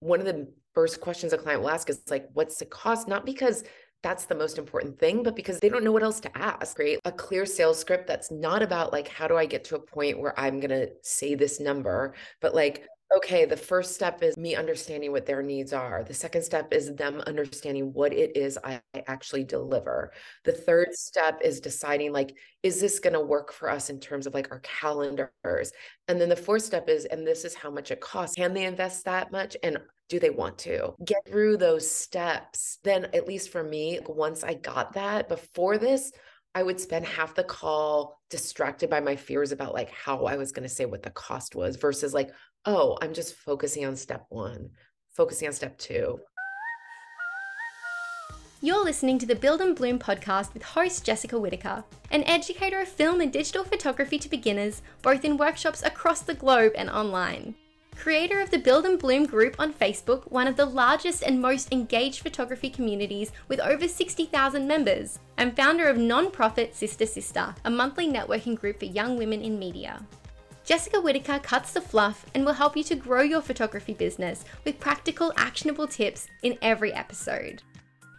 one of the first questions a client will ask is like, what's the cost? Not because that's the most important thing, but because they don't know what else to ask, right? A clear sales script that's not about like, how do I get to a point where I'm going to say this number, but like, okay, the first step is me understanding what their needs are. The second step is them understanding what it is I actually deliver. The third mm. step is deciding, like, is this going to work for us in terms of like our calendars? And then the fourth step is, and this is how much it costs. Can they invest that much? And do they want to get through those steps? Then, at least for me, once I got that before this, I would spend half the call distracted by my fears about like how I was going to say what the cost was versus like, oh, I'm just focusing on step one, focusing on step two. You're listening to the Build and Bloom podcast with host Jessica Whitaker, an educator of film and digital photography to beginners, both in workshops across the globe and online creator of the Build and Bloom group on Facebook, one of the largest and most engaged photography communities with over 60,000 members, and founder of non-profit Sister Sister, a monthly networking group for young women in media. Jessica Whitaker cuts the fluff and will help you to grow your photography business with practical, actionable tips in every episode.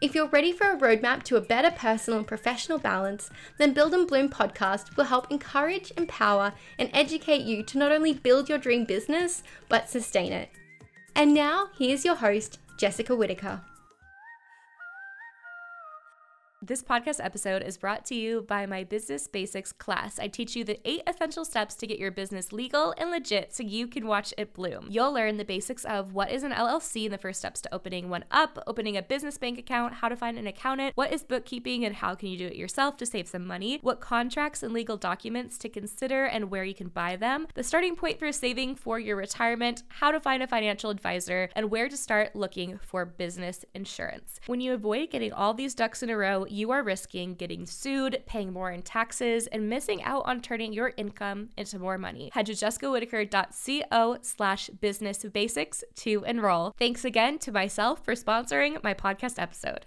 If you're ready for a roadmap to a better personal and professional balance, then Build and Bloom podcast will help encourage, empower, and educate you to not only build your dream business, but sustain it. And now, here's your host, Jessica Whitaker. This podcast episode is brought to you by my Business Basics class. I teach you the eight essential steps to get your business legal and legit so you can watch it bloom. You'll learn the basics of what is an LLC and the first steps to opening one up, opening a business bank account, how to find an accountant, what is bookkeeping and how can you do it yourself to save some money, what contracts and legal documents to consider and where you can buy them, the starting point for saving for your retirement, how to find a financial advisor, and where to start looking for business insurance. When you avoid getting all these ducks in a row, you are risking getting sued, paying more in taxes, and missing out on turning your income into more money. Head to jessicawhitaker.co slash business basics to enroll. Thanks again to myself for sponsoring my podcast episode.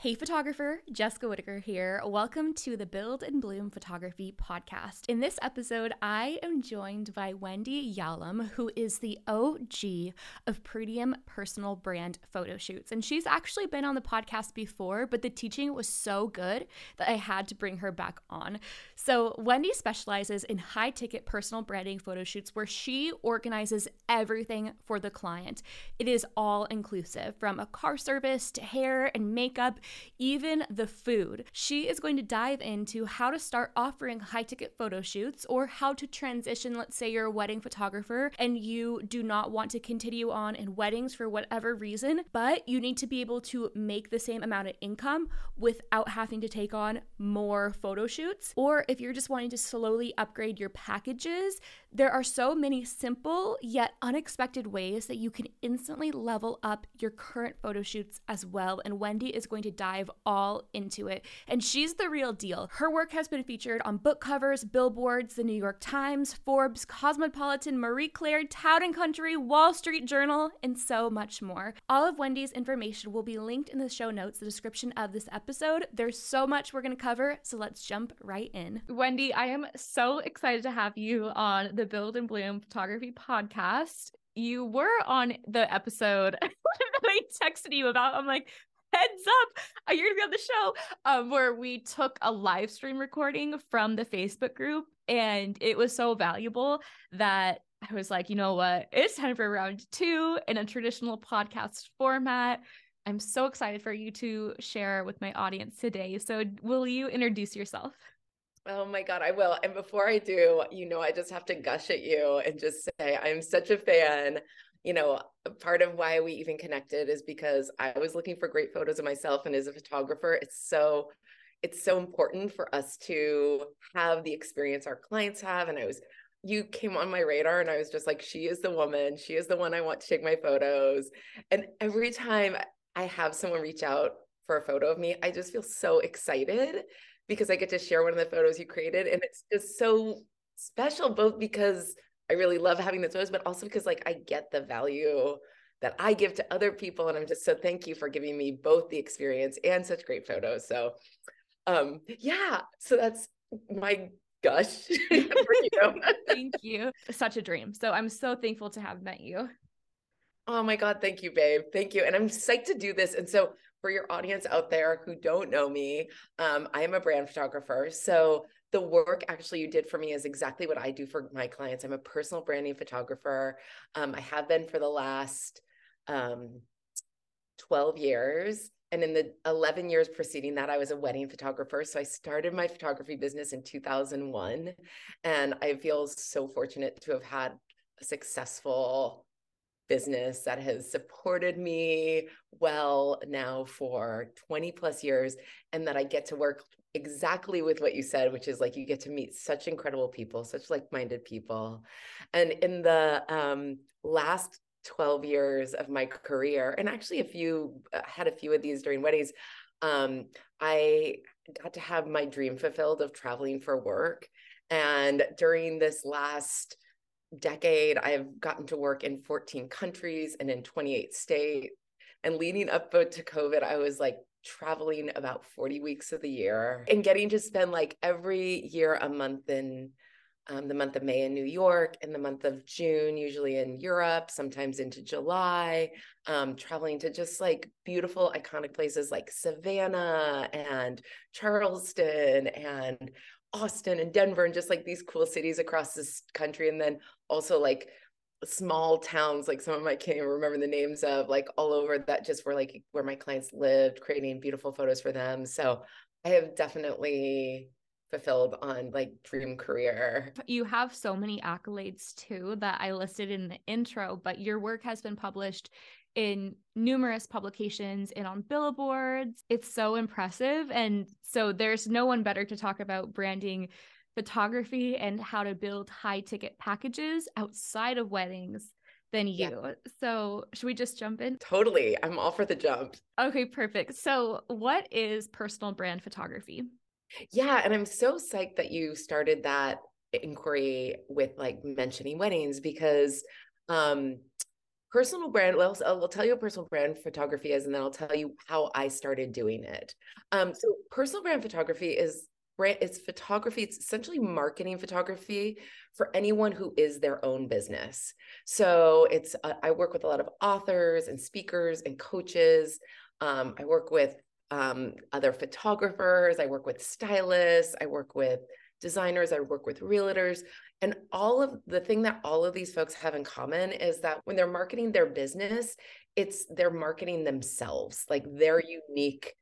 Hey, photographer, Jessica Whitaker here. Welcome to the Build and Bloom Photography Podcast. In this episode, I am joined by Wendy Yalom, who is the OG of premium personal brand photo shoots. And she's actually been on the podcast before, but the teaching was so good that I had to bring her back on. So, Wendy specializes in high ticket personal branding photo shoots where she organizes everything for the client. It is all inclusive from a car service to hair and makeup even the food. She is going to dive into how to start offering high ticket photo shoots or how to transition. Let's say you're a wedding photographer and you do not want to continue on in weddings for whatever reason, but you need to be able to make the same amount of income without having to take on more photo shoots. Or if you're just wanting to slowly upgrade your packages, there are so many simple yet unexpected ways that you can instantly level up your current photo shoots as well. And Wendy is going to dive all into it. And she's the real deal. Her work has been featured on book covers, billboards, the New York Times, Forbes, Cosmopolitan, Marie Claire, Town and Country, Wall Street Journal, and so much more. All of Wendy's information will be linked in the show notes, the description of this episode. There's so much we're going to cover, so let's jump right in. Wendy, I am so excited to have you on the Build and Bloom Photography podcast you were on the episode that I texted you about. I'm like, heads up, uh, you're gonna be on the show. Um, where we took a live stream recording from the Facebook group, and it was so valuable that I was like, you know what, it's time for round two in a traditional podcast format. I'm so excited for you to share with my audience today. So, will you introduce yourself? Oh my God, I will. And before I do, you know, I just have to gush at you and just say, I'm such a fan you know, part of why we even connected is because I was looking for great photos of myself and as a photographer, it's so it's so important for us to have the experience our clients have and I was you came on my radar and I was just like she is the woman, she is the one I want to take my photos. And every time I have someone reach out for a photo of me, I just feel so excited because I get to share one of the photos you created and it's just so special both because I really love having the photos, but also because like I get the value that I give to other people. And I'm just so thank you for giving me both the experience and such great photos. So um yeah, so that's my gush you. thank you. Such a dream. So I'm so thankful to have met you. Oh my God. Thank you, babe. Thank you. And I'm psyched to do this. And so, for your audience out there who don't know me, um, I am a brand photographer. So, the work actually you did for me is exactly what I do for my clients. I'm a personal branding photographer. Um, I have been for the last um, 12 years. And in the 11 years preceding that, I was a wedding photographer. So I started my photography business in 2001. And I feel so fortunate to have had a successful business that has supported me well now for 20 plus years and that I get to work exactly with what you said which is like you get to meet such incredible people such like-minded people and in the um, last 12 years of my career and actually a few uh, had a few of these during weddings um, I got to have my dream fulfilled of traveling for work and during this last decade, I've gotten to work in 14 countries and in 28 states. And leading up to COVID, I was like traveling about 40 weeks of the year and getting to spend like every year a month in um, the month of May in New York, and the month of June, usually in Europe, sometimes into July, um, traveling to just like beautiful, iconic places like Savannah and Charleston and Austin and Denver and just like these cool cities across this country. And then also like small towns, like some of my can't even remember the names of, like all over that just were like where my clients lived, creating beautiful photos for them. So I have definitely fulfilled on like dream career. You have so many accolades too that I listed in the intro, but your work has been published in numerous publications and on billboards. It's so impressive. And so there's no one better to talk about branding photography and how to build high ticket packages outside of weddings than you. Yeah. So, should we just jump in? Totally. I'm all for the jump. Okay, perfect. So, what is personal brand photography? Yeah, and I'm so psyched that you started that inquiry with like mentioning weddings because um personal brand well I'll, tell you what personal brand photography is and then i'll tell you how i started doing it um, so personal brand photography is brand it's photography it's essentially marketing photography for anyone who is their own business. So it's uh, i work with a lot of authors and speakers and coaches. Um, i work with um, other photographers i work with stylists i work with designers i work with realtors. And all of the thing that all of these folks have in common is that when they're marketing their business, it's they're marketing themselves, like their unique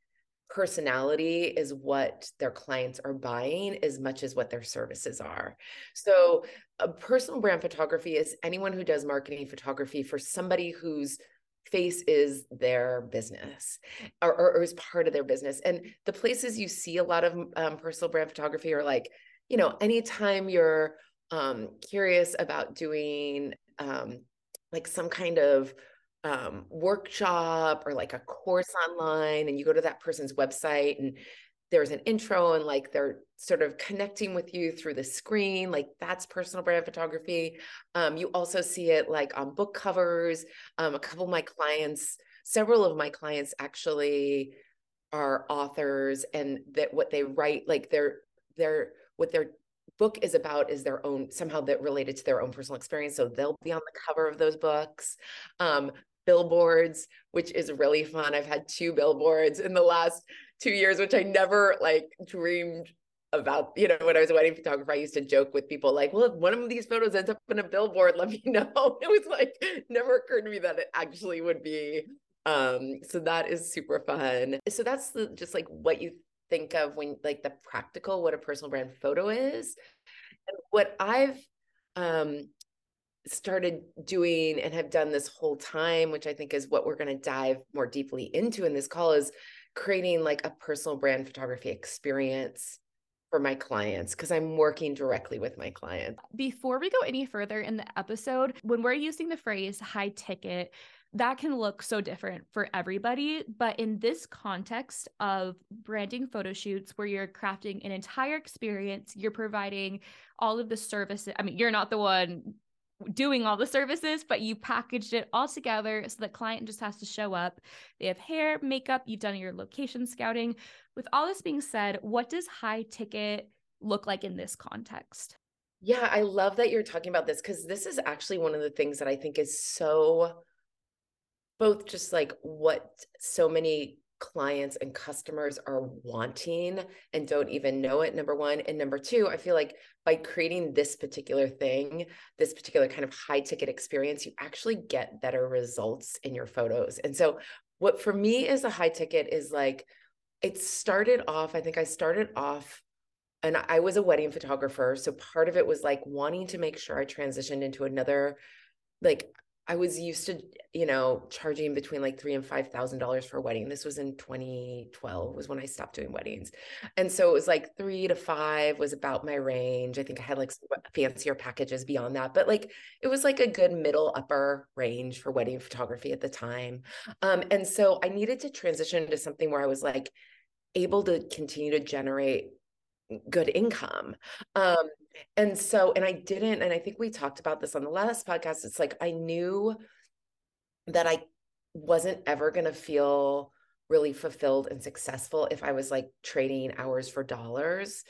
personality is what their clients are buying as much as what their services are. So, a personal brand photography is anyone who does marketing photography for somebody whose face is their business or, or, or, is part of their business. And the places you see a lot of um, personal brand photography are like, you know, anytime you're um, curious about doing um, like some kind of um, workshop or like a course online, and you go to that person's website and there's an intro and like they're sort of connecting with you through the screen like that's personal brand photography. Um, you also see it like on book covers. Um, a couple of my clients several of my clients actually are authors and that what they write like they're they're what they're book is about is their own somehow that related to their own personal experience so they'll be on the cover of those books. Um, billboards which is really fun. I've had two billboards in the last two years which i never like dreamed about. You know when i was a wedding photographer i used to joke with people like well if one of these photos ends up in a billboard let me know. It was like never occurred to me that it actually would be um so that is super fun. So that's the, just like what you think of when like the practical what a personal brand photo is. And what i've um started doing and have done this whole time which i think is what we're going to dive more deeply into in this call is creating like a personal brand photography experience for my clients because I'm working directly with my clients. Before we go any further in the episode, when we're using the phrase high ticket, that can look so different for everybody. But in this context of branding photo shoots where you're crafting an entire experience, you're providing all of the services. I mean, you're not the one doing all the services, but you packaged it all together so the client just has to show up. They have hair, makeup, you've done your location scouting. With all this being said, what does high ticket look like in this context? Yeah, I love that you're talking about this because this is actually one of the things that I think is so both just like what so many clients and customers are wanting and don't even know it number one and number two i feel like by creating this particular thing this particular kind of high ticket experience you actually get better results in your photos. And so what for me is a high ticket is like it started off i think i started off and i was a wedding photographer so part of it was like wanting to make sure i transitioned into another like I was used to, you know, charging between like three and five thousand dollars for a wedding. This was in 2012 was when I stopped doing weddings. And so it was like three to five was about my range. I think I had like fancier packages beyond that, but like it was like a good middle upper range for wedding photography at the time. Um, and so I needed to transition to something where I was like able to continue to generate good income. Um, and so, and I didn't, and I think we talked about this on the last podcast. It's like I knew that I wasn't ever going to feel really fulfilled and successful if I was like trading hours for dollars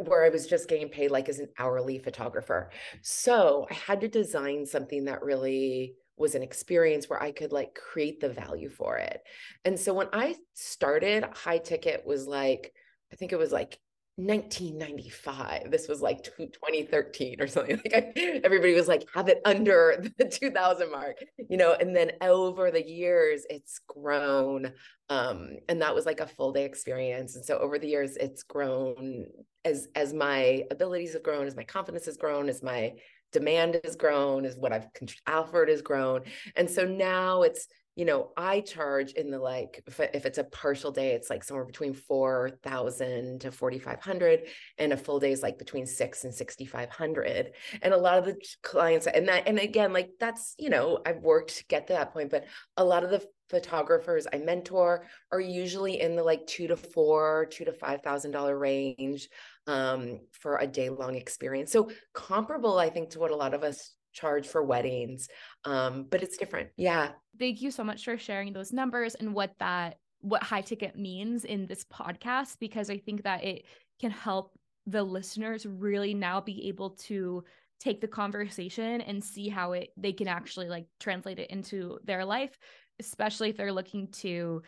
where I was just getting paid like as an hourly photographer. So I had to design something that really was an experience where I could like create the value for it. And so when I started, high ticket was like, I think it was like 1995 this was like 2013 or something. Like I, everybody was like have it under the 2000 mark you know and then over the years it's grown um and that was like a full day experience and so over the years it's grown as as my abilities have grown as my confidence has grown as my demand has grown is what i've offered has grown and so now it's you know, I charge in the like if, if it's a partial day, it's like somewhere between four thousand to forty five hundred, and a full day is like between six and sixty five hundred. And a lot of the clients, and that, and again, like that's you know, I've worked to get to that point, but a lot of the photographers I mentor are usually in the like two to four, two to five thousand dollar range um, for a day long experience. So comparable, I think, to what a lot of us charge for weddings um but it's different yeah thank you so much for sharing those numbers and what that what high ticket means in this podcast because i think that it can help the listeners really now be able to take the conversation and see how it they can actually like translate it into their life especially if they're looking to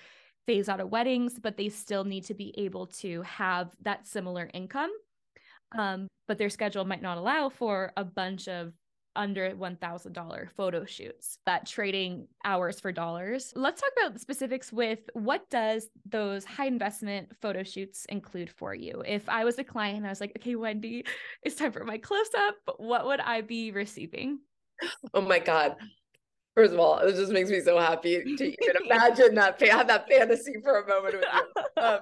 phase out of weddings but they still need to be able to have that similar income um, but their schedule might not allow for a bunch of under $1,000 photo shoots, that trading hours for dollars. Let's talk about specifics with what does those high investment photo shoots include for you? If I was a client I was like, okay, Wendy, it's time for my close up, what would I be receiving? Oh my God. First of all, it just makes me so happy to even imagine that have that fantasy for a moment with you. Um,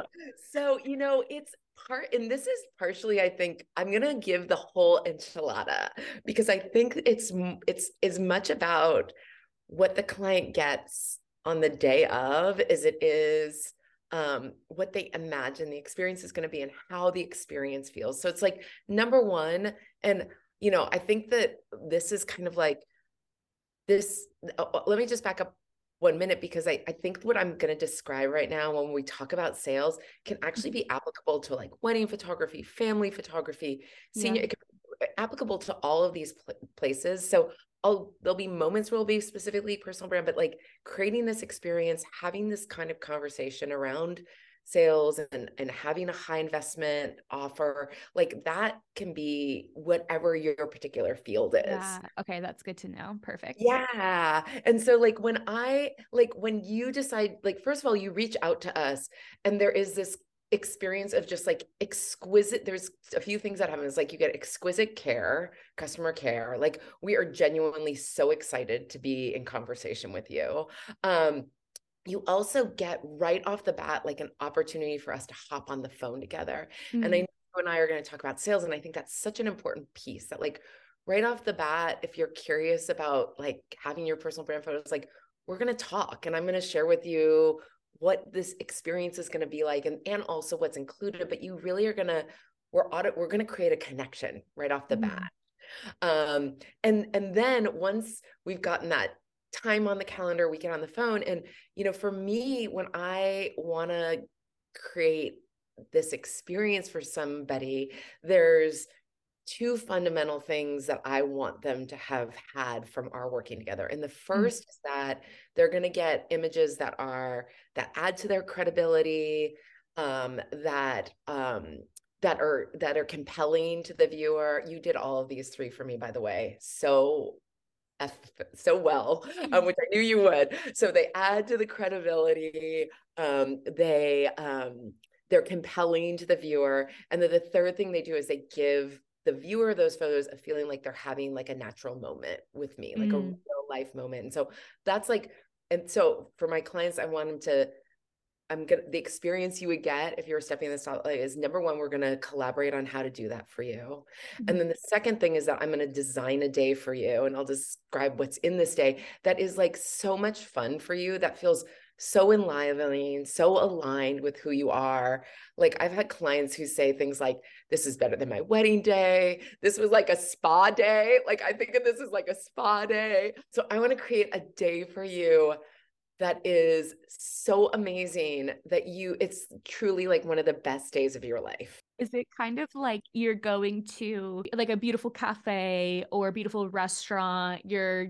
so you know, it's part and this is partially i think i'm going to give the whole enchilada because i think it's it's as much about what the client gets on the day of as it is um, what they imagine the experience is going to be and how the experience feels so it's like number one and you know i think that this is kind of like this uh, uh let me just back up one minute because I, I think what I'm going to describe right now when we talk about sales can actually mm-hmm. be applicable to like wedding photography, family photography, senior, yeah. applicable to all of these pl- places. So I'll, there'll be moments where it'll be specifically personal brand, but like creating this experience, having this kind of conversation around sales and and having a high investment offer like that can be whatever your particular field is yeah. okay that's good to know perfect yeah and so like when i like when you decide like first of all you reach out to us and there is this experience of just like exquisite there's a few things that happen it's like you get exquisite care customer care like we are genuinely so excited to be in conversation with you um you also get right off the bat like an opportunity for us to hop on the phone together. Mm-hmm. And I mm-hmm. know you and I are going to talk about sales. And I think that's such an important piece that like right off the bat, if you're curious about like having your personal brand photos, like we're going to talk and I'm going to share with you what this experience is going to be like and, and also what's included. But you really are going to, we're audit, we're going to create a connection right off the mm-hmm. bat. Um, and, and then once we've gotten that time on the calendar, we get on the phone. And, you know, for me, when I want to create this experience for somebody, there's two fundamental things that I want them to have had from our working together. And the 1st mm-hmm. is that they're going to get images that are that add to their credibility, um, that um, that are that are compelling to the viewer. You did all of these three for me, by the way. So so well, um, which I knew you would. So they add to the credibility. Um, they um, they're compelling to the viewer, and then the third thing they do is they give the viewer of those photos a feeling like they're having like a natural moment with me, like mm. a real life moment. And so that's like, and so for my clients, I want them to I'm gonna the experience you would get if you were stepping in the spotlight is number one, we're gonna collaborate on how to do that for you. Mm-hmm. And then the second thing is that I'm gonna design a day for you and I'll describe what's in this day that is like so much fun for you that feels so enlivening, so aligned with who you are. Like I've had clients who say things like, this is better than my wedding day. This was like a spa day. Like I think of this as like a spa day. So I want to create a day for you that is so amazing that you it's truly like one of the best days of your life. Is it kind of like you're going to like a beautiful cafe or a beautiful restaurant you're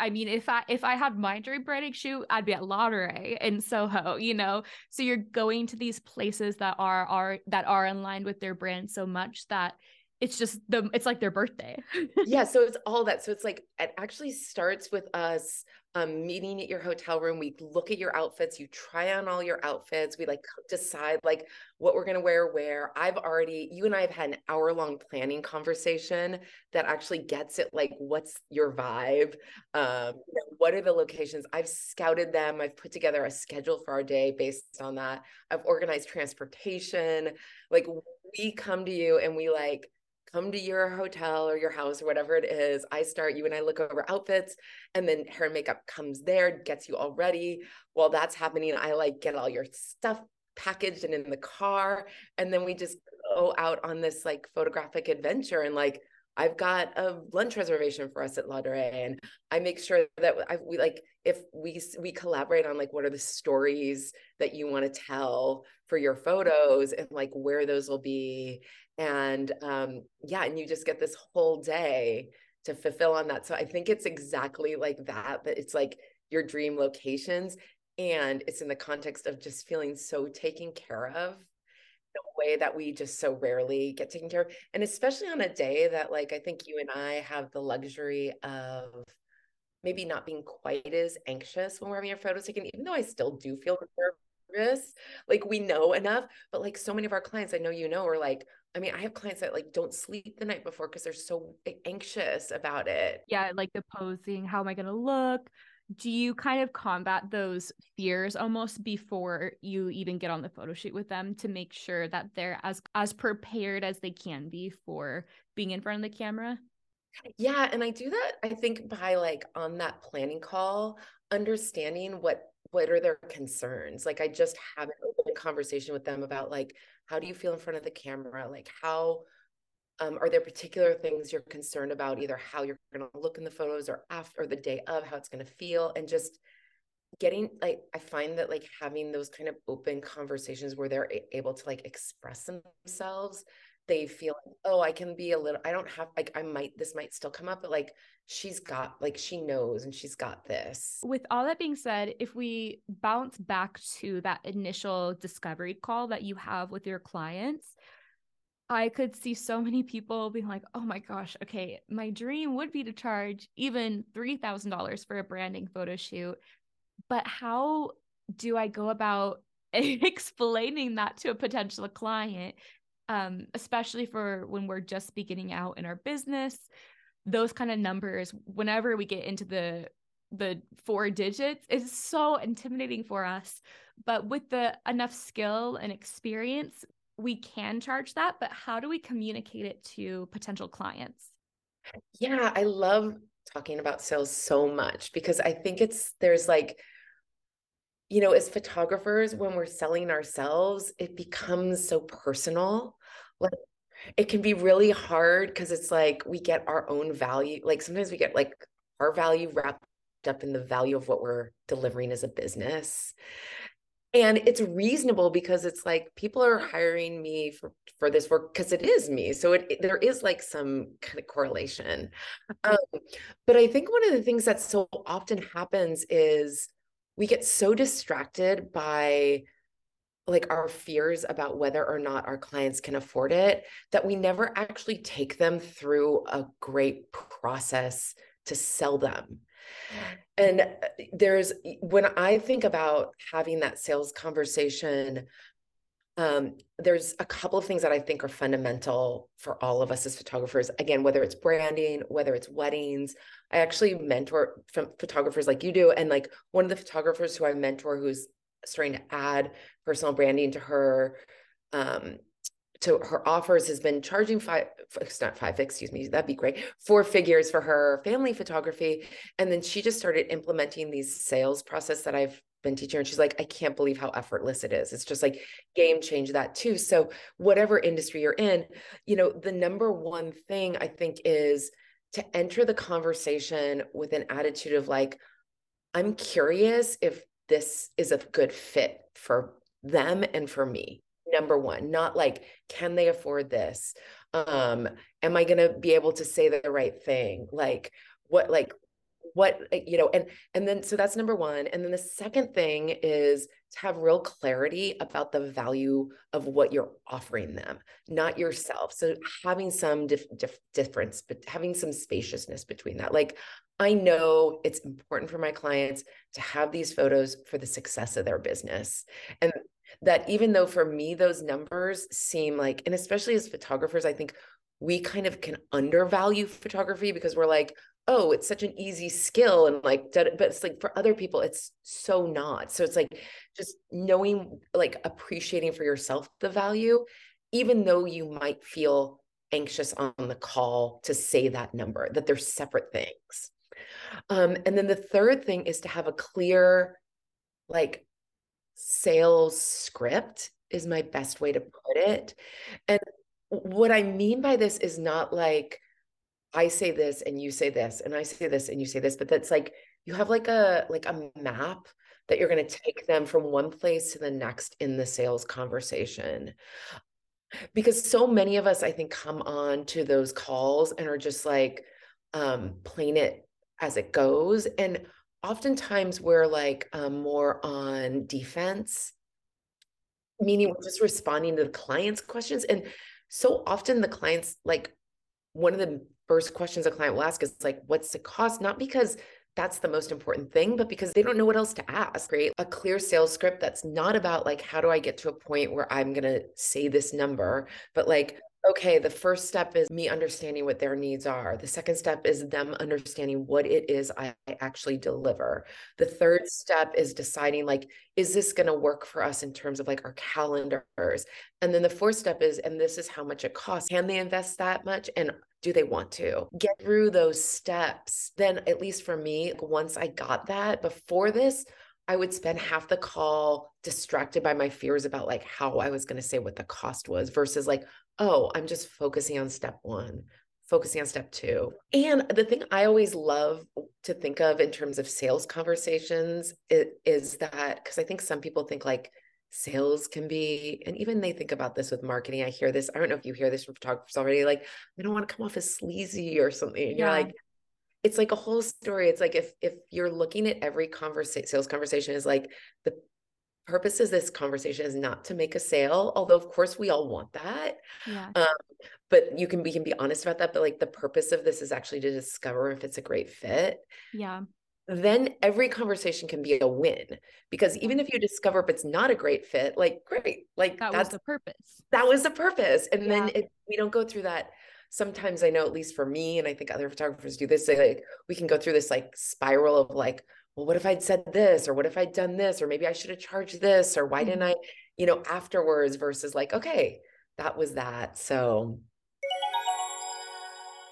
i mean if i if i had my dream branding shoot i'd be at Ladurée in soho you know? So you're going to these places that are are that are in line with their brand so much that it's just the it's like their birthday yeah so it's all that so it's like it actually starts with us um, meeting at your hotel room. We look at your outfits. You try on all your outfits. We like decide like what we're gonna wear where. I've already, you and I have had an hour long planning conversation that actually gets it like what's your vibe? Um, what are the locations? I've scouted them. I've put together a schedule for our day based on that. I've organized transportation. Like we come to you and we like come to your hotel or your house or whatever it is. I start, you and I look over outfits, and then hair and makeup comes there, gets you all ready. While that's happening, I like get all your stuff packaged and in the car. And then we just go out on this like photographic adventure and like, I've got a lunch reservation for us at Ladurée, and I make sure that I, we like if we we collaborate on like what are the stories that you want to tell for your photos and like where those will be. And um yeah and you just get this whole day to fulfill on that. So i think it's exactly like that but it's like your dream locations and it's in the context of just feeling so taken care of the way that we just so rarely get taken care of. And especially on a day that like i think you and i have the luxury of maybe not being quite as anxious when we're having our photos taken even though i still do feel nervous like we know enough but like so many of our clients i know you know are like I mean, I have clients that like don't sleep the night before because they're so anxious about it. Yeah, like the posing, how am I going to look? Do you kind of combat those fears almost before you even get on the photo shoot with them to make sure that they're as as prepared as they can be for being in front of the camera? Yeah, and I do that I think by like on that planning call, understanding what what are their concerns. Like I just have an open conversation with them about like how do you feel in front of the camera? Like how um, are there particular things you're concerned about, either how you're going to look in the photos or after or the day of, how it's going to feel, and just getting like I find that like having those kind of open conversations where they're able to like express themselves they feel like, oh, I can be a little, I don't have, like, I might, this might still come up, but like, she's got, like, she knows and she's got this. With all that being said, if we bounce back to that initial discovery call that you have with your clients, I could see so many people being like, oh my gosh, okay, my dream would be to charge even $3,000 for a branding photo shoot. But how do I go about explaining that to a potential client um, especially for when we're just beginning out in our business. Those kind of numbers, whenever we get into the the four digits, is so intimidating for us. But with the enough skill and experience, we can charge that. But how do we communicate it to potential clients? Yeah, I love talking about sales so much because I think it's there's like you know, as photographers, when we're selling ourselves, it becomes so personal. Like it can be really hard because it's like we get our own value. Like sometimes we get like our value wrapped up in the value of what we're delivering as a business. and it's reasonable because it's like people are hiring me for for this work because it is me so it, it, there is like some kind of correlation um, but i think one of the things that so often happens is we get so distracted by like our fears about whether or not our clients can afford it that we never actually take them through a great process to sell them and uh, there's when I think about having that sales conversation, um, there's a couple of things that I think are fundamental for all of us as photographers. Again, whether it's branding, whether it's weddings, I actually mentor photographers like you do. And like one of the photographers who I mentor who's starting to add personal branding to her um, to her offers has been charging five it's not five excuse me that'd be great four figures for her family photography. And then she just started implementing these sales process that i've been teaching her and she's like i can't believe how effortless it is. It's just like game change that too. So whatever industry you're in you know the number one thing i think is to enter the conversation with an attitude of like i'm curious if this is a good fit for them and for me number one not like can they afford this? Um am i going to be able to say the right thing? Like what like what you know and and then so that's number one. And then the second thing is to have real clarity about the value of what you're offering them not yourself. So having some dif- dif- difference but having some spaciousness between that. Like i know it's important for my clients to have these photos for the success of their business. And that even though for me those numbers seem like and especially as photographers i think we kind of can undervalue photography because we're like oh it's such an easy skill and like but it's like for other people it's so not so it's like just knowing like appreciating for yourself the value even though you might feel anxious on the call to say that number that they're separate things um, and then the third thing is to have a clear like sales script is my best way to put it. And what I mean by this is not like I say this and you say this and I say this and you say this, but that's like you have like a like a map that you're going to take them from one place to the next in the sales conversation. Because so many of us I think come on to those calls and are just like um playing it as it goes and oftentimes we're like um, more on defense, meaning we're just responding to the client's questions. And so often the clients, like one of the first questions a client will ask is like, what's the cost? Not because that's the most important thing, but because they don't know what else to ask. Create a clear sales script that's not about like, how do I get to a point where I'm going to say this number, but like, okay, the first step is me understanding what their needs are. The second step is them understanding what it is I actually deliver. The third mm-hmm. step is deciding like, is this going to work for us in terms of like our calendars? And then the fourth step is, and this is how much it costs. Can they invest that much? And do they want to get through those steps? Then, at least for me, once I got that before this, I would spend half the call distracted by my fears about like how I was going to say what the cost was versus like, oh, I'm just focusing on step one, focusing on step two. And the thing I always love to think of in terms of sales conversations is, is that because I think some people think like sales can be, and even they think about this with marketing. I hear this. I don't know if you hear this from photographers already. Like, I don't want to come off as sleazy or something. And yeah. you're like, it's like a whole story. It's like if if you're looking at every conversation, sales conversation is like the purpose of this conversation is not to make a sale although of course we all want that yeah. Um, but you can we can be honest about that but like the purpose of this is actually to discover if it's a great fit. Yeah. Then every conversation can be a win because even if you discover if it's not a great fit like great like that that's the purpose. that was the purpose and yeah. then if we don't go through that. Sometimes i know at least for me and i think other photographers do this they like we can go through this like spiral of like well, what if I'd said this? Or what if I'd done this? Or maybe I should have charged this? Or why didn't mm-hmm. I, you know, afterwards versus like, okay, that was that. So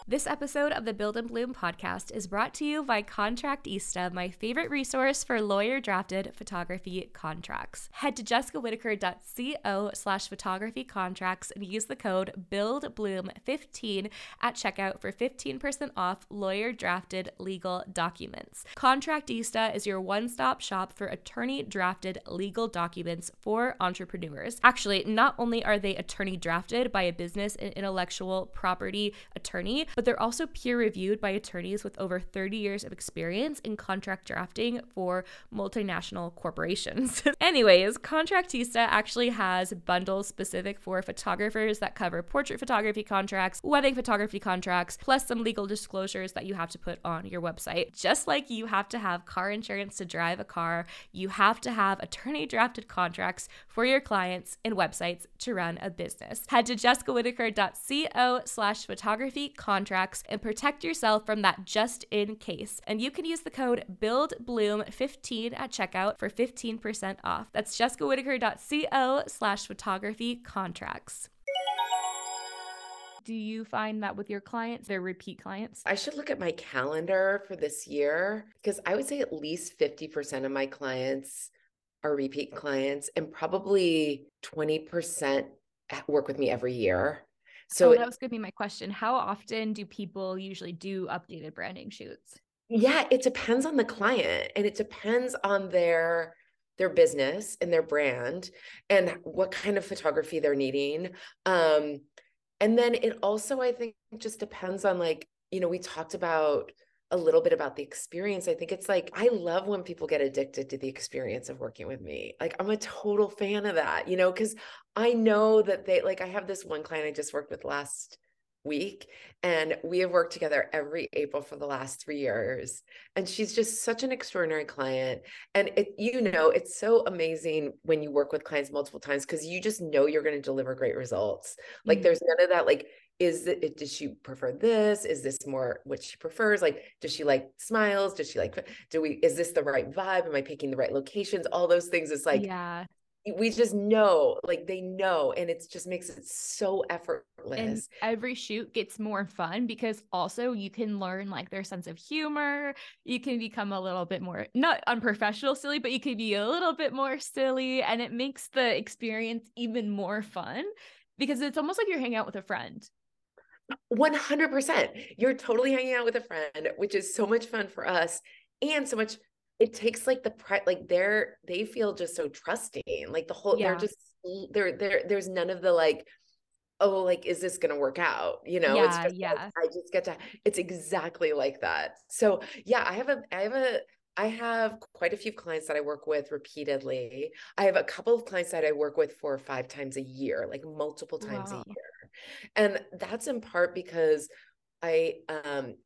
This episode of the Build and Bloom podcast is brought to you by Contractista, my favorite resource for lawyer drafted photography contracts. Head to jessicawhitaker.co slash photography contracts and use the code BuildBloom15 at checkout for 15% off lawyer drafted legal documents. Contractista is your one stop shop for attorney drafted legal documents for entrepreneurs. Actually, not only are they attorney drafted by a business and intellectual property attorney, but they're also peer reviewed by attorneys with over 30 years of experience in contract drafting for multinational corporations. Anyways, Contractista actually has bundles specific for photographers that cover portrait photography contracts, wedding photography contracts, plus some legal disclosures that you have to put on your website. Just like you have to have car insurance to drive a car, you have to have attorney drafted contracts for your clients and websites to run a business. Head to jessicawhitaker.co slash photography contracts contracts and protect yourself from that just in case. And you can use the code BuildBloom15 at checkout for 15% off. That's jessicawhitaker.co slash photography contracts. Do you find that with your clients, they're repeat clients? I should look at my calendar for this year because I would say at least 50% of my clients are repeat clients and probably 20% work with me every year. So oh, that was going to be my question. How often do people usually do updated branding shoots? Yeah, it depends on the client and it depends on their their business and their brand and what kind of photography they're needing. Um and then it also I think just depends on like, you know, we talked about a little bit about the experience. I think it's like I love when people get addicted to the experience of working with me. Like I'm a total fan of that, you know, cuz I know that they like I have this one client I just worked with last week and we have worked together every April for the last 3 years and she's just such an extraordinary client and it you know it's so amazing when you work with clients multiple times cuz you just know you're going to deliver great results like mm-hmm. there's none of that like is it does she prefer this? Is this more what she prefers? Like does she like smiles? Does she like do we is this the right vibe? Am i picking the right locations? All those things it's like yeah. we just know like they know and it just makes it so effortless. and every shoot gets more fun because also you can learn like their sense of humor. You can become a little bit more not unprofessional silly but you can be a little bit more silly and it makes the experience even more fun because it's almost like you're hanging out with a friend 100%. You're totally hanging out with a friend, which is so much fun for us and so much it takes like the pre like they're they feel just so trusting. Like the whole yeah. they're just they're there there's none of the like oh like is this going to work out you know yeah, it's just yeah like, i just get to it's exactly like that so yeah i have a i have a I have quite a few clients that I work with repeatedly. I have a couple of clients that I work with four or five times a year, like multiple times wow. a year. And that's in part because I um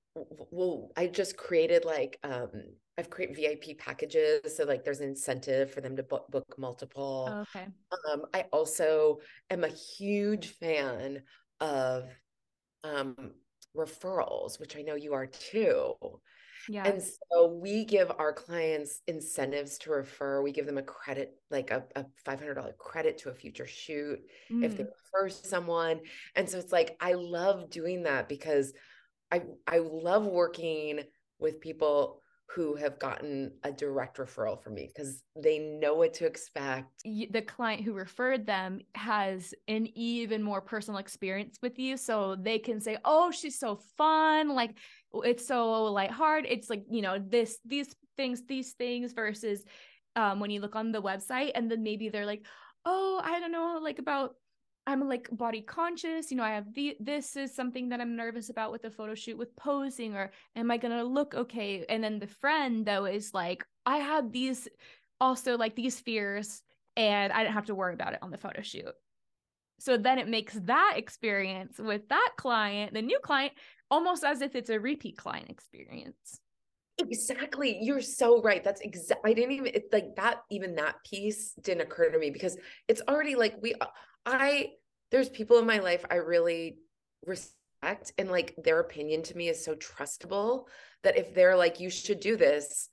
well I just created like um I've created VIP packages so like there's an incentive for them to book, book multiple. Oh, okay. Um I also am a huge fan of um referrals, which I know you are too. Yeah. And so we give our clients incentives to refer. We give them a credit, like a, a $500 credit to a future shoot mm. if they mm. refer someone. And so it's like, I love doing that because I, I love working with people who have gotten a direct referral from me because they know what to expect. The client who referred them has an even more personal experience with you. So they can say, Oh, she's so fun. Like it's so light hard. It's like, you know, this, these things, these things versus um, when you look on the website and then maybe they're like, Oh, I don't know, like about I'm like body conscious. You know, I have the this is something that I'm nervous about with the photo shoot with posing, or am I gonna look okay? And then the friend though is like, I had these also like these fears, and I didn't have to worry about it on the photo shoot. So then it makes that experience with that client, the new client, almost as if it's a repeat client experience. Exactly. You're so right. That's exactly, I didn't even, it's like that, even that piece didn't occur to me because it's already like we, uh, I there's people in my life I really respect and like their opinion to me is so trustable that if they're like you should do this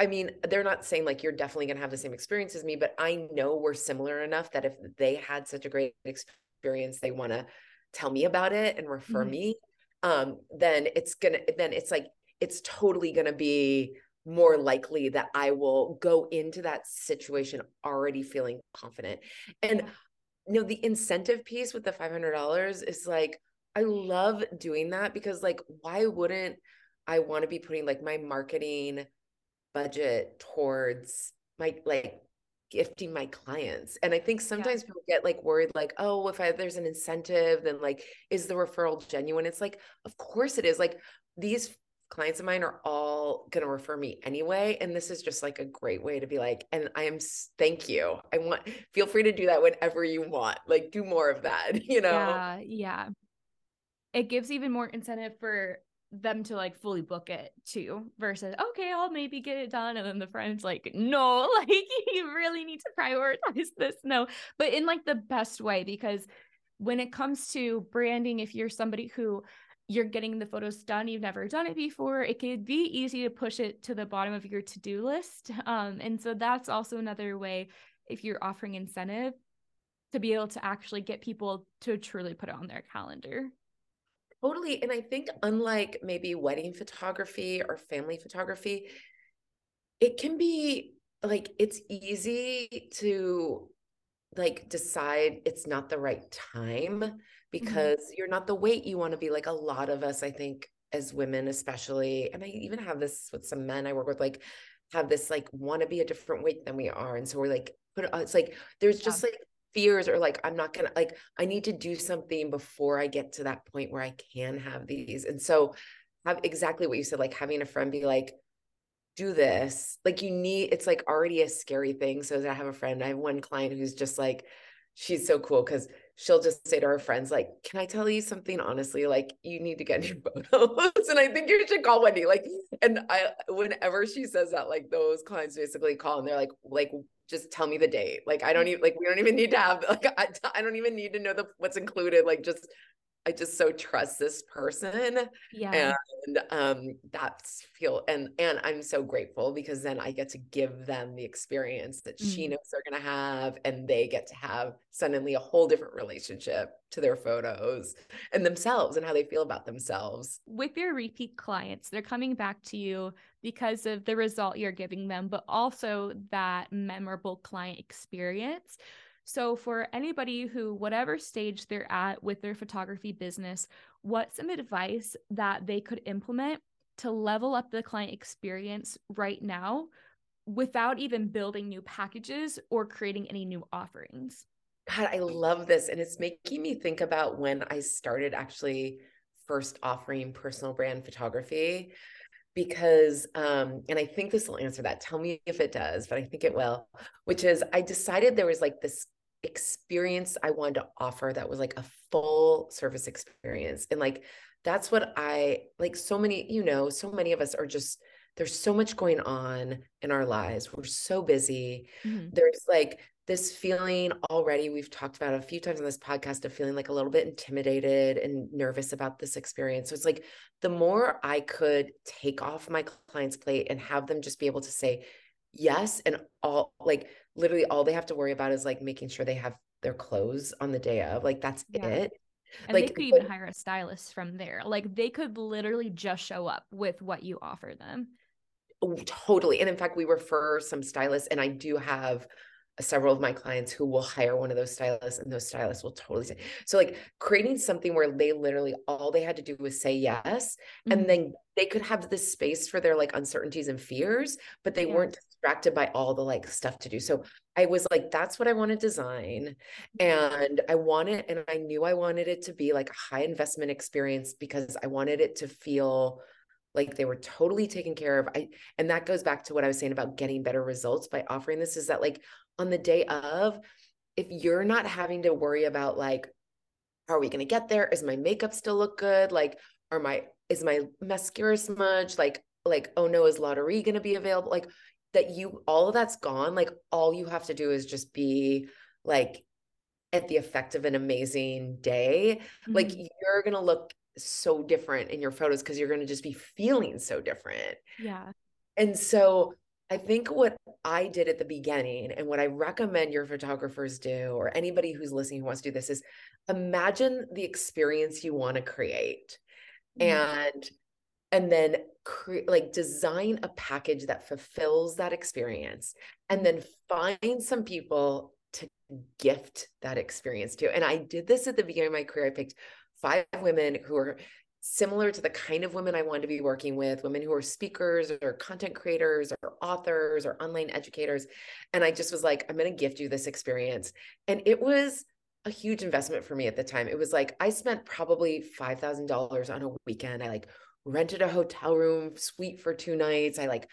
I mean, they're not saying like you're definitely going to have the same experience as me, but I know we're similar enough that if they had such a great experience, they want to tell me about it and refer mm-hmm. me. um, then it's gonna then it's like it's totally gonna be more likely that I will go into that situation already feeling confident. And you know, the incentive piece with the $500 is like, I love doing that because, like, why wouldn't I want to be putting like my marketing budget towards my like gifting my clients? And I think sometimes yeah. people get like worried, like, oh, if I, there's an incentive, then like, is the referral genuine? It's like, of course it is. Like, these clients of mine are all going to refer me anyway and this is just like a great way to be like and i am thank you i want feel free to do that whenever you want like do more of that you know yeah yeah it gives even more incentive for them to like fully book it too versus okay i'll maybe get it done and then the friend's like no like you really need to prioritize this no but in like the best way because when it comes to branding if you're somebody who you're getting the photos done, you've never done it before, it could be easy to push it to the bottom of your to do list. Um, and so that's also another way if you're offering incentive to be able to actually get people to truly put it on their calendar. Totally. And I think, unlike maybe wedding photography or family photography, it can be like it's easy to like decide it's not the right time Mm-hmm. because mm-hmm. you're not the weight you want to be like a lot of us i think as women especially and i even have this with some men i work with like have this like want to be a different weight than we are and so we're like but it's like there's just yeah. like fears or like i'm not gonna like i need to do something before i get to that point where i can have these and so have exactly what you said like having a friend be like do this like you need it's like already a scary thing so that i have a friend i have one client who's just like she's so cool because she'll just say to her friends, like, can I tell you something honestly? Like, you need to get new photos. and I think you should call Wendy. Like, and I whenever she says that, like those clients basically call and they're like, like, just tell me the date. Like, I don't mm. even like we don't even need to have like I, I don't even need to know the what's included. Like, just I just so trust this person. Yeah. And um that's feel and and I'm so grateful because then I get to give them the experience that mm. she knows they're gonna have and they get to have suddenly a whole different relationship to their photos and themselves and how they feel about themselves. With your repeat clients, they're coming back to you because of the result you're giving them, but also that memorable client experience. So, for anybody who, whatever stage they're at with their photography business, what's some advice that they could implement to level up the client experience right now without even building new packages or creating any new offerings? God, I love this. And it's making me think about when I started actually first offering personal brand photography because um and i think this will answer that tell me if it does but i think it will which is i decided there was like this experience I wanted to offer that was like a full service experience. And like that's what I like so many, you know, so many of us are just there's so much going on in our lives. We're so busy. Mm-hmm. There's like this feeling already we've talked about a few times on this podcast of feeling like a little bit intimidated and nervous about this experience. So it's like the more I could take off my client's plate and have them just be able to say yes and all like literally all they have to worry about is like making sure they have their clothes on the day of like that's yeah. it and like, they could even but, hire a stylist from there like they could literally just show up with what you offer them oh, totally and in fact we refer some stylists and i do have several of my clients who will hire one of those stylists and those stylists will totally say so like creating something where they literally all they had to do was say yes mm-hmm. and then they could have this space for their like uncertainties and fears but they yeah. weren't distracted by all the like stuff to do so i was like that's what i want to design and i wanted and i knew i wanted it to be like a high investment experience because i wanted it to feel like they were totally taken care of i and that goes back to what i was saying about getting better results by offering this is that like on the day of if you're not having to worry about like are we going to get there? Is my makeup still look good? Like are my is my mascara smudge like like oh no is lottery going to be available? Like that you all of that's gone like all you have to do is just be like at the effect of an amazing day. Mm-hmm. like you're going to look so different in your photos because you're going to just be feeling so different. Yeah. And so I think what I did at the beginning and what I recommend your photographers do, or anybody who's listening who wants to do this, is imagine the experience you want to create. and and then create like design a package that fulfills that experience and then find some people to gift that experience to and i did this at the beginning of my career i picked five women who are similar to the kind of women I wanted to be working with, women who are speakers or content creators or authors or online educators. And I just was like, I'm going to gift you this experience. And it was a huge investment for me at the time. It was like I spent probably $5,000 on a weekend. I like rented a hotel room suite for two nights. I like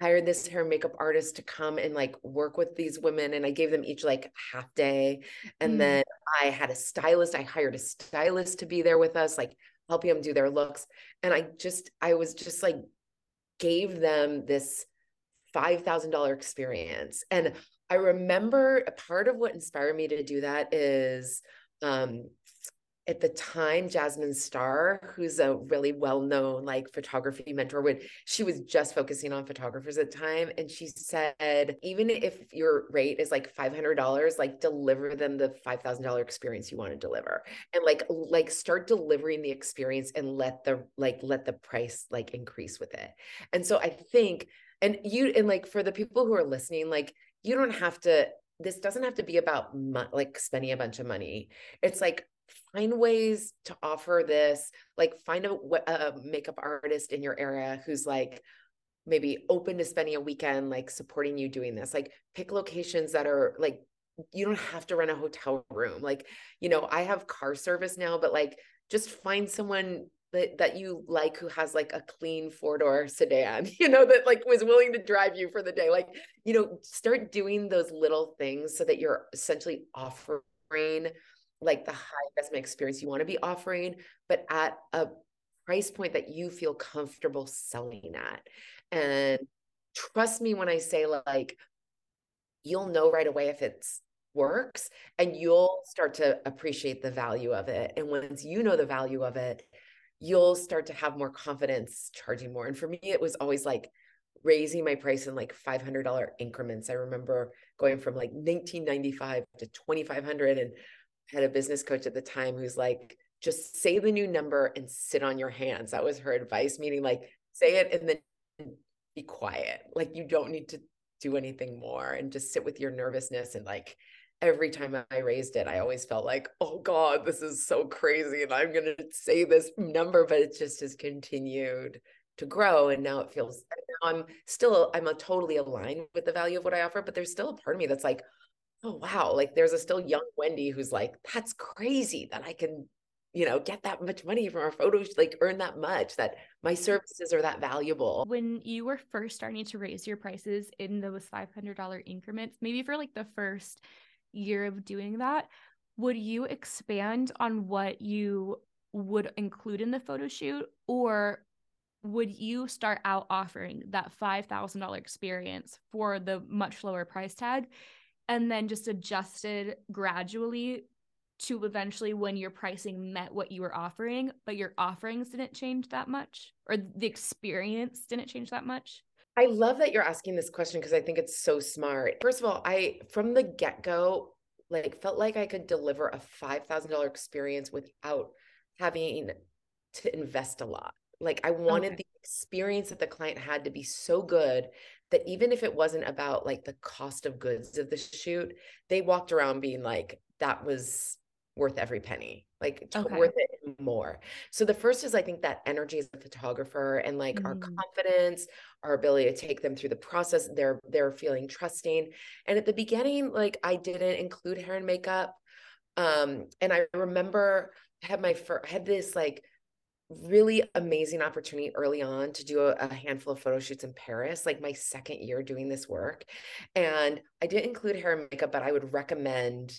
hired this hair makeup artist to come and like work with these women and I gave them each like half day and mm. then I had a stylist I hired a stylist to be there with us like helping them do their looks. And I just, I was just like, gave them this $5,000 experience. And I remember a part of what inspired me to do that is um, at the time jasmine star who's a really well-known like photography mentor would she was just focusing on photographers at the time and she said even if your rate is like $500 like deliver them the $5000 experience you want to deliver. And like like start delivering the experience and let the like let the price like increase with it. And so i think and you and like for the people who are listening like you don't have to this doesn't have to be about mo- like spending a bunch of money. It's like find ways to offer this like find a, a makeup artist in your area who's like maybe open to spending a weekend like supporting you doing this. Like pick locations that are like you don't have to rent a hotel room. Like you know i have car service now but like just find someone that, that you like who has like a clean four door sedan you know that like was willing to drive you for the day. Like you know start doing those little things so that you're essentially offering like the high investment experience you want to be offering, but at a price point that you feel comfortable selling at. And trust me when I say, like, you'll know right away if it's works and you'll start to appreciate the value of it. And once you know the value of it, you'll start to have more confidence charging more. And for me, it was always like, raising my price in like $500 increments. I remember going from like 1995 to 2500 and had a business coach at the time who's like, just say the new number and sit on your hands. That was her advice, meaning like say it and then be quiet. Like you don't need to do anything more and just sit with your nervousness. And like every time I raised it, I always felt like, oh God, this is so crazy. And I'm going to say this number, but it just has continued to grow. And now it feels, I'm still, I'm a totally aligned with the value of what I offer, but there's still a part of me that's like, oh wow like there's a still young wendy who's like that's crazy that i can you know get that much money from our photos like earn that much that my mm-hmm. services are that valuable. When you were first starting to raise your prices in those $500 increments maybe for like the first year of doing that would you expand on what you would include in the photo shoot or would you start out offering that $5000 experience for the much lower price tag and then just adjusted gradually to eventually when your pricing met what you were offering, but your offerings didn't change that much or the experience didn't change that much? I love that you're asking this question because I think it's so smart. First of all, I from the get-go like felt like I could deliver a $5,000 experience without having to invest a lot. Like I wanted okay. the experience that the client had to be so good that even if it wasn't about like the cost of goods of the shoot, they walked around being like, that was worth every penny, like okay. worth it more. So the first is I think that energy as a photographer and like mm. our confidence, our ability to take them through the process, they're they're feeling trusting. And at the beginning, like I didn't include hair and makeup. Um, and I remember I had my first had this like really amazing opportunity early on to do a, a, handful of photo shoots in Paris, like my second year doing this work. And I didn't include hair and makeup, but I would recommend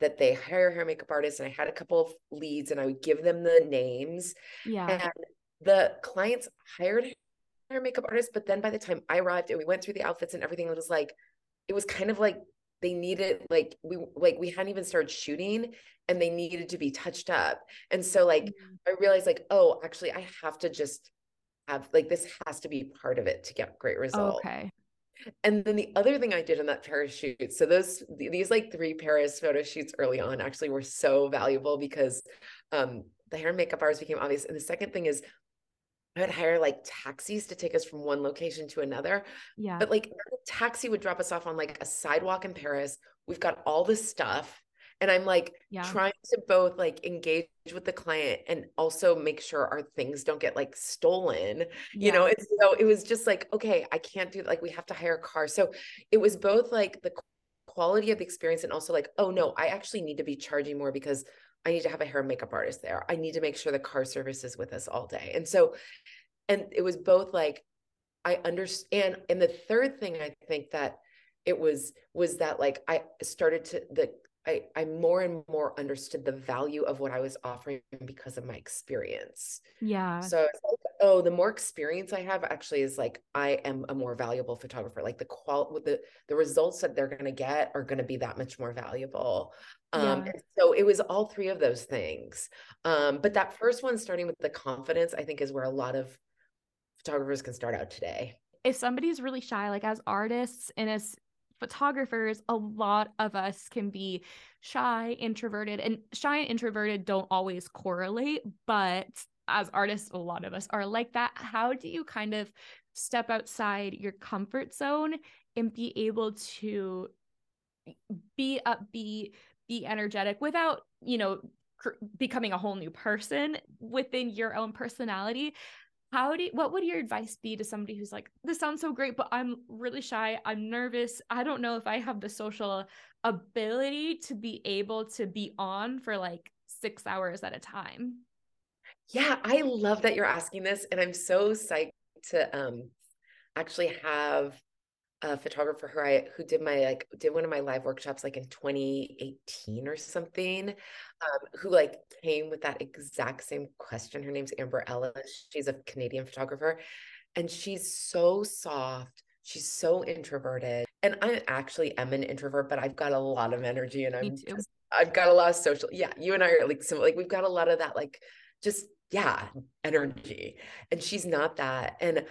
that they hire hair makeup artists. And I had a couple of leads and I would give them the names. Yeah. And the clients hired hair makeup artists. But then by the time I arrived and we went through the outfits and everything, it was like, it was kind of like they needed like we like we hadn't even started shooting and they needed to be touched up and so like mm-hmm. i realized like oh actually i have to just have like this has to be part of it to get great results okay and then the other thing I did on that Paris shoot, so those these like three Paris photo shoots early on actually were so valuable because um, the hair and makeup hours became obvious. And the second thing is I would hire like taxis to take us from one location to another. Yeah. But like taxi would drop us off on like a sidewalk in Paris. We've got all this stuff. And I'm like Yeah. trying to both like engage with the client and also make sure our things don't get like stolen, you know? And so it was just like, okay, I can't do like we have to hire a car. So it was both like the quality of the experience and also like, oh no, I actually need to be charging more because I need to have a hair and makeup artist there. I need to make sure the car service is with us all day. And so, and it was both like, I understand. And the third thing I think that it was, was that like I started to, the, I, I more and more understood the value of what I was offering because of my experience. Yeah. So like, oh, the more experience I have actually is like I am a more valuable photographer. Like the qual with the the results that they're gonna get are gonna be that much more valuable. Um, Yeah. so it was all three of those things. Um, but that first one, starting with the confidence, I think is where a lot of photographers can start out today. if somebody's really shy, like as artists and as photographers, a lot of us can be shy, introverted, and shy and introverted don't always correlate, but as artists, a lot of us are like that. How do you kind of step outside your comfort zone and be able to be upbeat, be be energetic without, you know, cr- becoming a whole new person within your own personality? How do you, what would your advice be to somebody who's like this sounds so great but i'm really shy i'm nervous i don't know if i have the social ability to be able to be on for like six hours at a time Yeah, I love that you're asking this, and I'm so psyched to um actually have a photographer who I who did my like did one of my live workshops like in 2018 or something, um, who like came with that exact same question. Her name's Amber Ellis. She's a Canadian photographer, and she's so soft. She's so introverted, and I actually am an introvert, but I've got a lot of energy, and I'm just I've got a lot of social. Yeah, you and I are like similar. Like we've got a lot of that, like just yeah, energy, and she's not that, and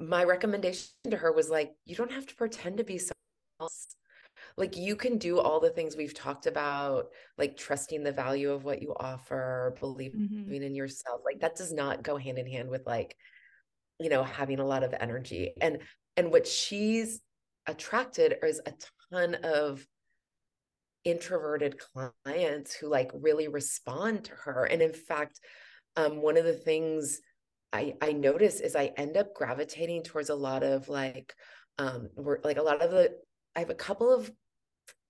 my recommendation to her was like, you don't have to pretend to be someone else. Like you can do all the things we've talked about, like trusting the value of what you offer, believing Mhm. in yourself. Like that does not go hand in hand with like, you know, having a lot of energy. And and what she's attracted is a ton of introverted clients who like really respond to her. And in fact, um, one of the things I I notice is I end up gravitating towards a lot of like um work like a lot of the I have a couple of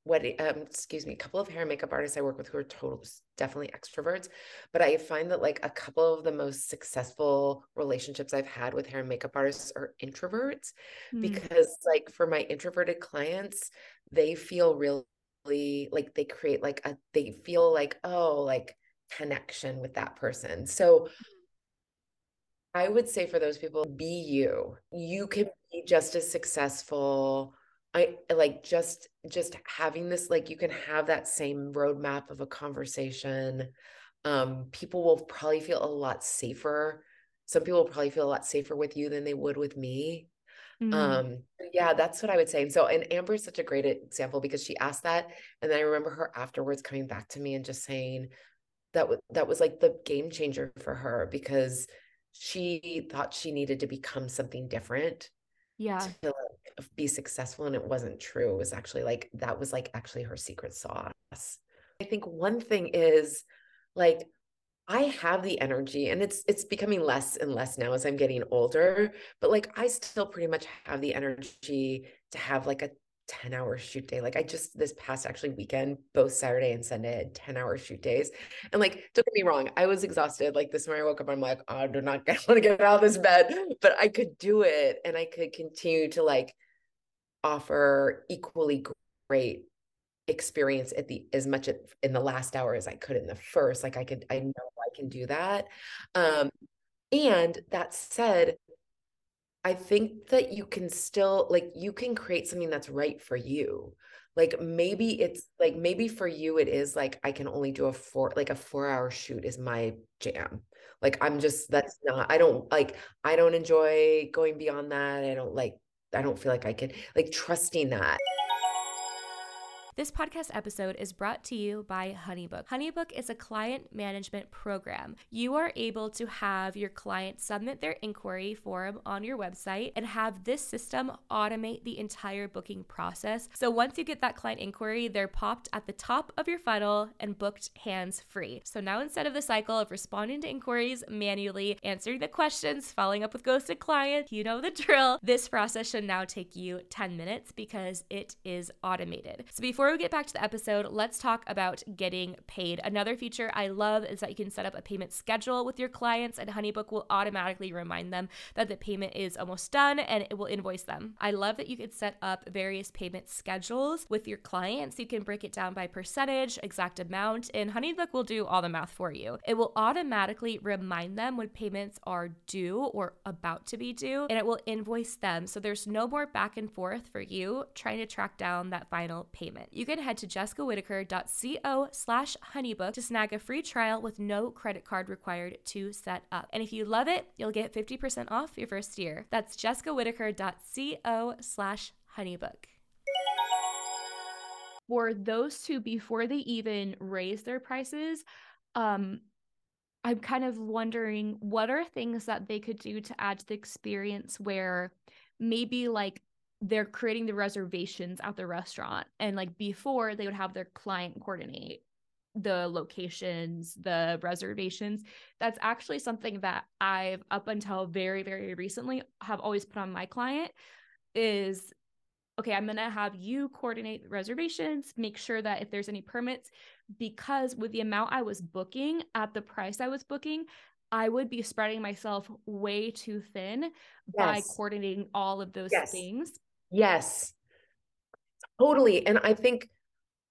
wedding um excuse me a couple of hair and makeup artists I work with who are total definitely extroverts but I find that like a couple of the most successful relationships I've had with hair and makeup artists are introverts Mm. because like for my introverted clients they feel really like they create like a they feel like oh like connection with that person so I would say for those people, be you. You can be just as successful. I like just just having this, like you can have that same roadmap of a conversation. Um, people will probably feel a lot safer. Some people will probably feel a lot safer with you than they would with me. Mhm. Um, yeah, that's what I would say. And so, and Amber is such a great example because she asked that, and then I remember her afterwards coming back to me and just saying that was that was like the game changer for her because she thought she needed to become something different yeah to like, be successful, and it wasn't true. It was actually like that was like actually her secret sauce. I think one thing is like I have the energy and it's it's becoming less and less now as I'm getting older, but like I still pretty much have the energy to have like a 10 hour shoot day. Like I just this past actually weekend, both Saturday and Sunday had 10 hour shoot days. And like, don't get me wrong, I was exhausted. Like this morning I woke up, I'm like, oh, I do not want to get out of this bed, but I could do it and I could continue to like offer equally great experience at the as much in the last hour as I could in the first. Like I could, I know I can do that. Um, and that said, I think that you can still like you can create something that's right for you. Like maybe it's like maybe for you it is like I can only do a four like a four hour shoot is my jam. Like I'm just that's not I don't like I don't enjoy going beyond that. I don't like I don't feel like I can like trusting that. This podcast episode is brought to you by Honeybook. Honeybook is a client management program. You are able to have your client submit their inquiry form on your website and have this system automate the entire booking process. So once you get that client inquiry, they're popped at the top of your funnel and booked hands free. So now instead of the cycle of responding to inquiries manually, answering the questions, following up with ghosted clients, you know the drill. This process should now take you 10 minutes because it is automated. So before we get back to the episode, let's talk about getting paid. Another feature I love is that you can set up a payment schedule with your clients, and Honeybook will automatically remind them that the payment is almost done and it will invoice them. I love that you can set up various payment schedules with your clients. You can break it down by percentage, exact amount, and Honeybook will do all the math for you. It will automatically remind them when payments are due or about to be due, and it will invoice them. So there's no more back and forth for you trying to track down that final payment. You can head to jessicawhitaker.co slash honeybook to snag a free trial with no credit card required to set up. And if you love it, you'll get 50% off your first year. That's jessicawhitaker.co slash honeybook for those two before they even raise their prices um i'm kind of wondering what are things that they could do to add to the experience where maybe like they're creating the reservations at the restaurant and like before they would have their client coordinate the locations the reservations that's actually something that i've up until very very recently have always put on my client is okay i'm going to have you coordinate reservations make sure that if there's any permits because with the amount i was booking at the price i was booking I would be spreading myself way too thin yes. by coordinating all of those yes. things. Yes. Totally. And I think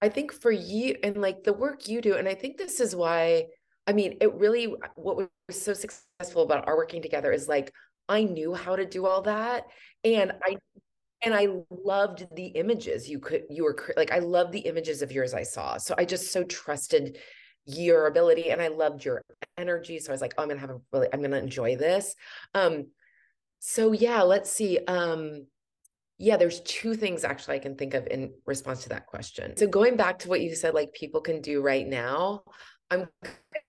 I think for you and like the work you do and I think this is why I mean it really what was so successful about our working together is like I knew how to do all that and I and I loved the images you could you were like I loved the images of yours I saw. So I just so trusted your ability and I loved your energy so I was like oh, I'm to have a really I'm to enjoy this. Um so yeah, let's see um yeah, there's two things actually I can think of in response to that question. So going back to what you said, like people can do right now, I'm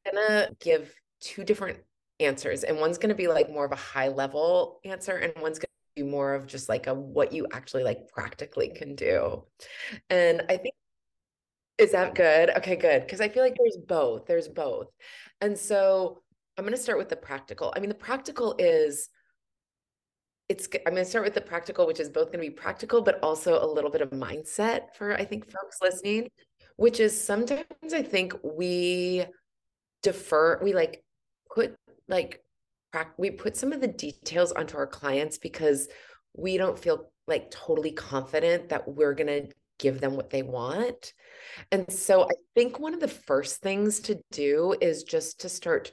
gonna give two different answers, and one's gonna be like more of a high level answer, and one's gonna be more of just like a what you actually like practically can do. And I think is that good? Okay, good. Because I feel like there's both. There's both. And so I'm to start with the practical. I mean, the practical is it's i'm going to start with the practical which is both going to be practical but also a little bit of mindset for i think folks listening which is sometimes i think we defer we like put like we put some of the details onto our clients because we don't feel like totally confident that we're going to give them what they want. And so i think one of the first things to do is just to start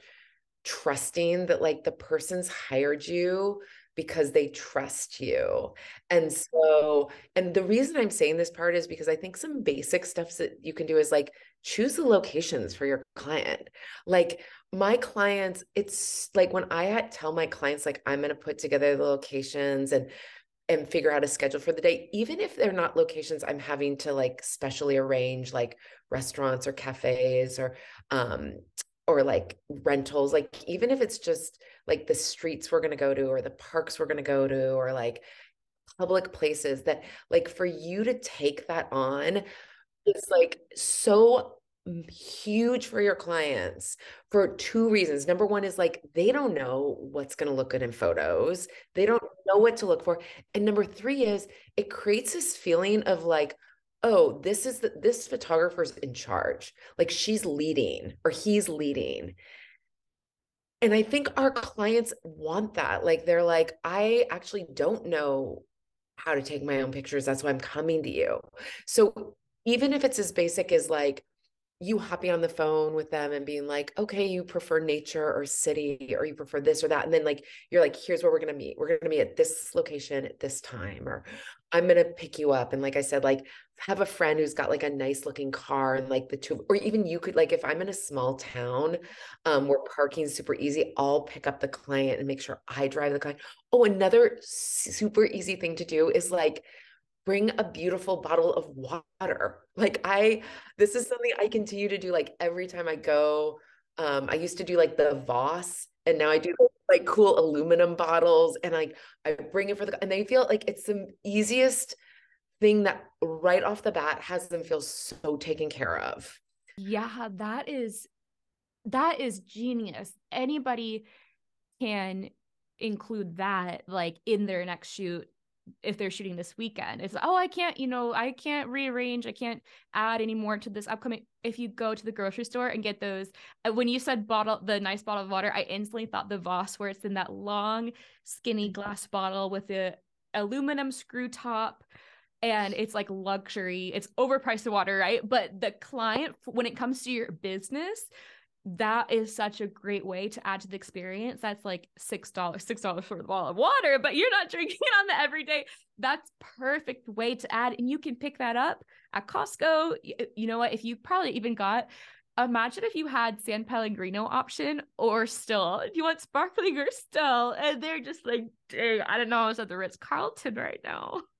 trusting that like the person's hired you because they trust you. And so, and the reason I'm saying this part is because I think some basic stuff that you can do is like choose the locations for your client. Like my clients, it's like when I tell my clients, like, I'm going to put together the locations and and figure out a schedule for the day even if they're not locations i'm having to like specially arrange like restaurants or cafes or um or like rentals like even if it's just like the streets we're going to go to or the parks we're going to go to or like public places that like for you to take that on it's like so mm, huge for your clients for two reasons. Number one is like they don't know what's going to look good in photos, they don't know what to look for. And number three is it creates this feeling of like, oh, this is the, this photographer's in charge. Like she's leading or he's leading. And I think our clients want that. Like they're like, I actually don't know how to take my own pictures. That's why I'm coming to you. So even if it's as basic as like, you hopping on the phone with them and being like, okay, you prefer nature or city, or you prefer this or that. And then like, you're like, here's where we're going to meet. We're going to meet at this location at this time, or I'm going to pick you up. And like I said, like have a friend who's got like a nice looking car and like the two, or even you could like, if I'm in a small town um, where parking's super easy, I'll pick up the client and make sure I drive the client. Oh, another super easy thing to do is like, bring a beautiful bottle of water. Like I, this is something I continue to do like every time I go. Um, I used to do like the Voss and now I do like cool aluminum bottles and like I bring it for the and they feel like it's the easiest thing that right off the bat has them feel so taken care of. Yeah, that is that is genius. Anybody can include that like in their next shoot if they're shooting this weekend. It's oh, I can't, you know, I can't rearrange, I can't add any more to this upcoming. If you go to the grocery store and get those, uh, when you said bottle, the nice bottle of water, I instantly thought the Voss, where it's in that long, skinny glass bottle with the aluminum screw top. And it's like luxury. It's overpriced water, right? But the client, when it comes to your business, that is such a great way to add to the experience. That's like six dollars, six dollars for the bottle of water, but you're not drinking it on the everyday. That's perfect way to add, and you can pick that up at Costco. You know what? If you probably even got, imagine if you had San Pellegrino option or still, if you want sparkling or still, and they're just like, dang, I don't know, I was at the Ritz Carlton right now.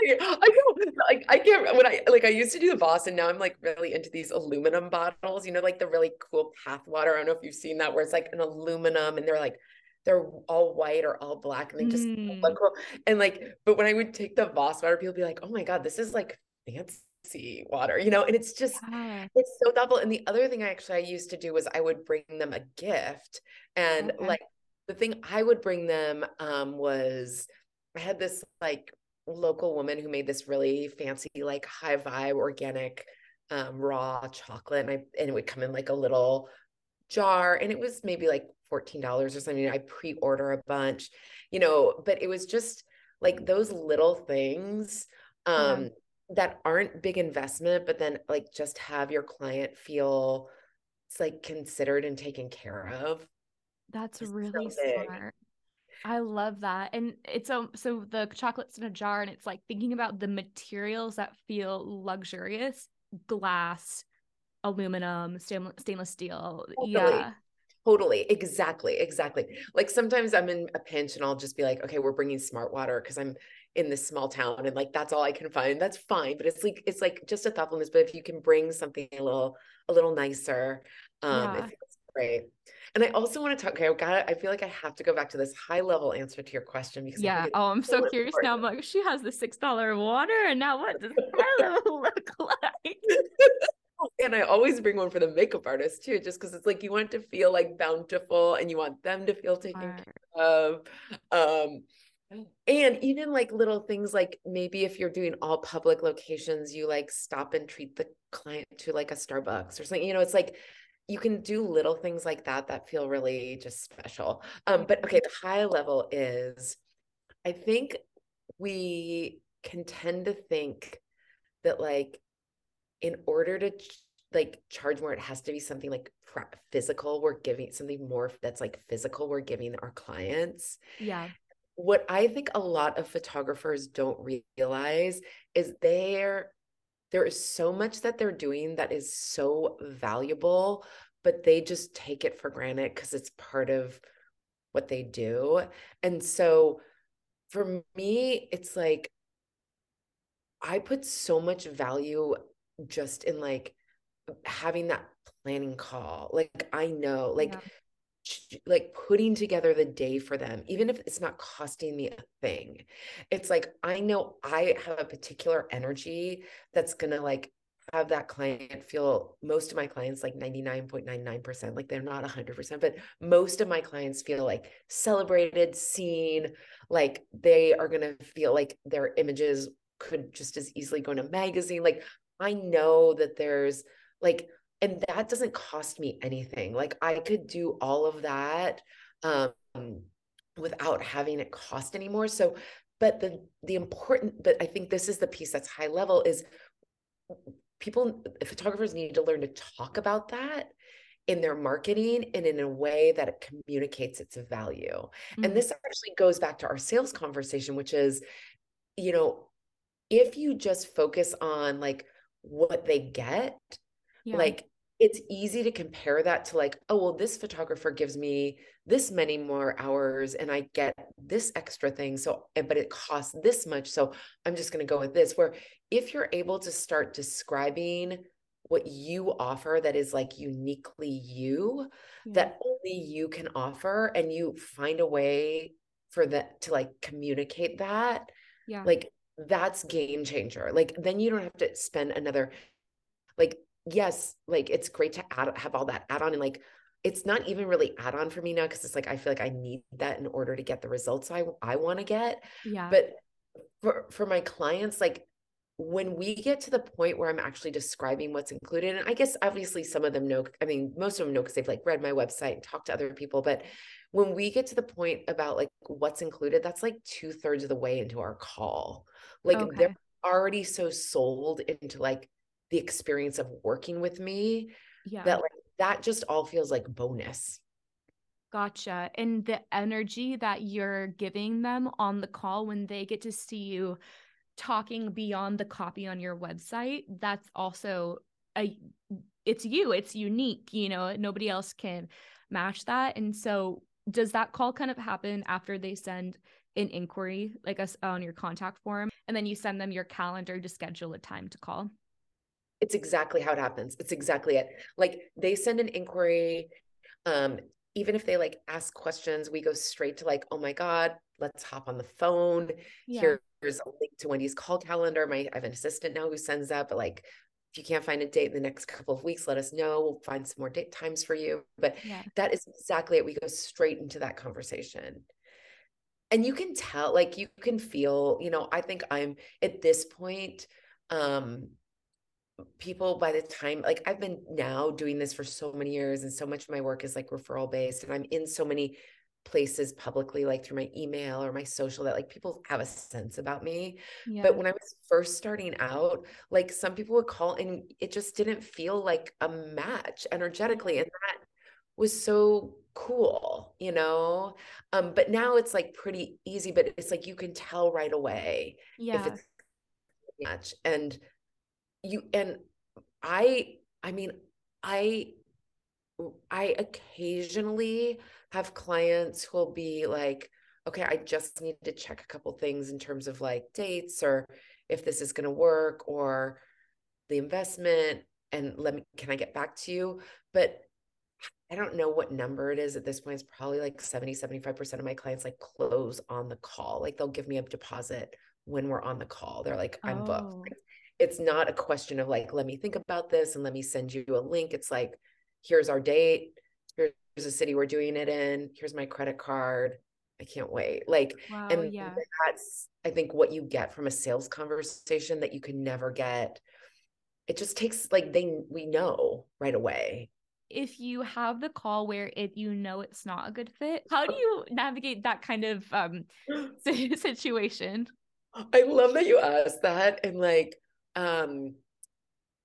I know, like I can't when I like I used to do the Voss and now I'm like really into these aluminum bottles, you know, like the really cool path water. I don't know if you've seen that where it's like an aluminum and they're like they're all white or all black and they just mm. look cool. And like, but when I would take the Voss water, people be like, oh my God, this is like fancy water, you know, and it's just yeah. it's so thoughtful. And the other thing I actually I used to do was I would bring them a gift. And okay. like the thing I would bring them um was I had this like local woman who made this really fancy, like high vibe organic um, raw chocolate. And I and it would come in like a little jar and it was maybe like $14 or something. I pre-order a bunch, you know, but it was just like those little things um yeah. that aren't big investment, but then like just have your client feel it's like considered and taken care of. That's really so smart. I love that. And it's um so the chocolate's in a jar and it's like thinking about the materials that feel luxurious, glass, aluminum, stainless steel. Totally. Yeah. Totally. Exactly. Exactly. Like sometimes I'm in a pinch and I'll just be like, okay, we're bringing smart water because I'm in this small town and like that's all I can find. That's fine. But it's like it's like just a thoughtfulness. But if you can bring something a little a little nicer, um, yeah. Great. And I also want to talk. Okay, I got. I feel like I have to go back to this high level answer to your question because yeah. Oh, I'm so, curious now. I'm like, she has the six dollar water, and now what does high level look like? and I always bring one for the makeup artist too, just because it's like you want to feel like bountiful, and you want them to feel taken right. care of. Um, and even like little things like maybe if you're doing all public locations you like stop and treat the client to like a starbucks or something you know it's like you can do little things like that that feel really just special. Um, but okay, the high level is I think we can tend to think that like in order to ch- like charge more, it has to be something like physical. We're giving something more that's like physical. We're giving our clients. Yeah. What I think a lot of photographers don't realize is they're there is so much that they're doing that is so valuable but they just take it for granted because it's part of what they do. And so for me it's like i put so much value just in like having that planning call. Like i know like yeah like putting together the day for them even if it's not costing me a thing. It's like i know i have a particular energy that's going to like have that client feel most of my clients like 99.99% like they're not 100% but most of my clients feel like celebrated seen like they are going to feel like their images could just as easily go in a magazine. Like i know that there's like and that doesn't cost me anything like i could do all of that um without having it cost anymore so but the the important but i think this is the piece that's high level is people photographers need to learn to talk about that in their marketing and in a way that it communicates its value mm-hmm. and this actually goes back to our sales conversation which is you know if you just focus on like what they get yeah. like it's easy to compare that to like, oh, well, this photographer gives me this many more hours and I get this extra thing. So, eh, but it costs this much. So I'm just going to go with this. Where if you're able to start describing what you offer that is like uniquely you, yeah. that only you can offer, and you find a way for that to like communicate that, yeah. like that's game changer. Like then you don't have to spend another like yes, like it's great to add have all that add on and like it's not even really add on for me now because it's like I feel like I need that in order to get the results I I want to get. Yeah. But for for my clients, like when we get to the point where I'm actually describing what's included, and I guess obviously some of them know, I mean, most of them know because they've like read my website and talked to other people. But when we get to the point about like what's included, that's like two thirds of the way into our call. Like okay. they're already so sold into like the experience of working with me yeah. that like that just all feels like bonus. Gotcha. And the energy that you're giving them on the call when they get to see you talking beyond the copy on your website, that's also a it's you, it's unique, you know, nobody else can match that. And so does that call kind of happen after they send an inquiry like us on your contact form and then you send them your calendar to schedule a time to call? It's exactly how it happens. It's exactly it. Like they send an inquiry. Um, even if they like ask questions, we go straight to like, oh my God, let's hop on the phone. Yeah. Here's a link to Wendy's call calendar. My I have an assistant now who sends that, but like if you can't find a date in the next couple of weeks, let us know. We'll find some more date times for you. But yeah. that is exactly it. We go straight into that conversation. And you can tell, like you can feel, you know, I think I'm at this point, um, people by the time like I've been now doing this for so many years and so much of my work is like referral based and I'm in so many places publicly like through my email or my social that like people have a sense about me. Yeah. but when i was first starting out like some people would call and it just didn't feel like a match energetically and that was so cool you know? Um but now it's like pretty easy but it's like you can tell right away yeah. if it's match and you and i i mean i i occasionally have clients who will be like okay i just need to check a couple things in terms of like dates or if this is going to work or the investment and let me can i get back to you? But i don't know what number it is at this point. It's probably like 70 75% of my clients like close on the call. Like they'll give me a deposit when we're on the call. They're like i'm oh. booked it's not a question of like let me think about this and let me send you a link. It's like here's our date. Here's a city we're doing it in. Here's my credit card. I can't wait. Like wow, and yeah. that's i think what you get from a sales conversation that you can never get. It just takes like they we know right away. If you have the call where it you know it's not a good fit how do you navigate that kind of um situation? I love that you asked that and like um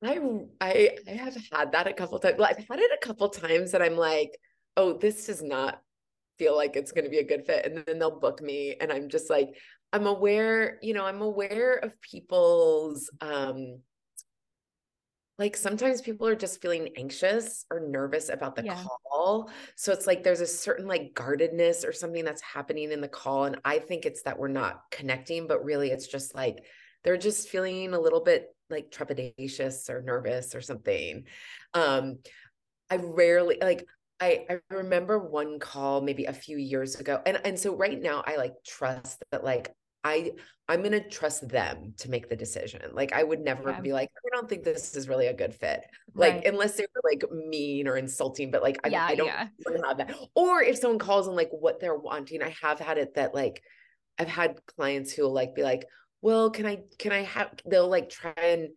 I I I have had that a couple times. Well, I've had it a couple times that I'm like, oh, this does not feel like it's going to be a good fit, and then they'll book me, and I'm just like, I'm aware, you know, I'm aware of people's um like sometimes people are just feeling anxious or nervous about the yeah. call. So it's like there's a certain like guardedness or something that's happening in the call. And I think it's that we're not connecting, but really it's just like they're just feeling a little bit like trepidatious or nervous or something. Um, I rarely like I, I remember one call maybe a few years ago. And and so right now I like trust that like I I'm gonna trust them to make the decision. Like I would never yeah. be like, I don't think this is really a good fit. Like right. unless they were like mean or insulting, but like I, yeah, I don't yeah. have that. Or if someone calls and like what they're wanting, I have had it that like I've had clients who will like be like, well, can I can I have they'll like try and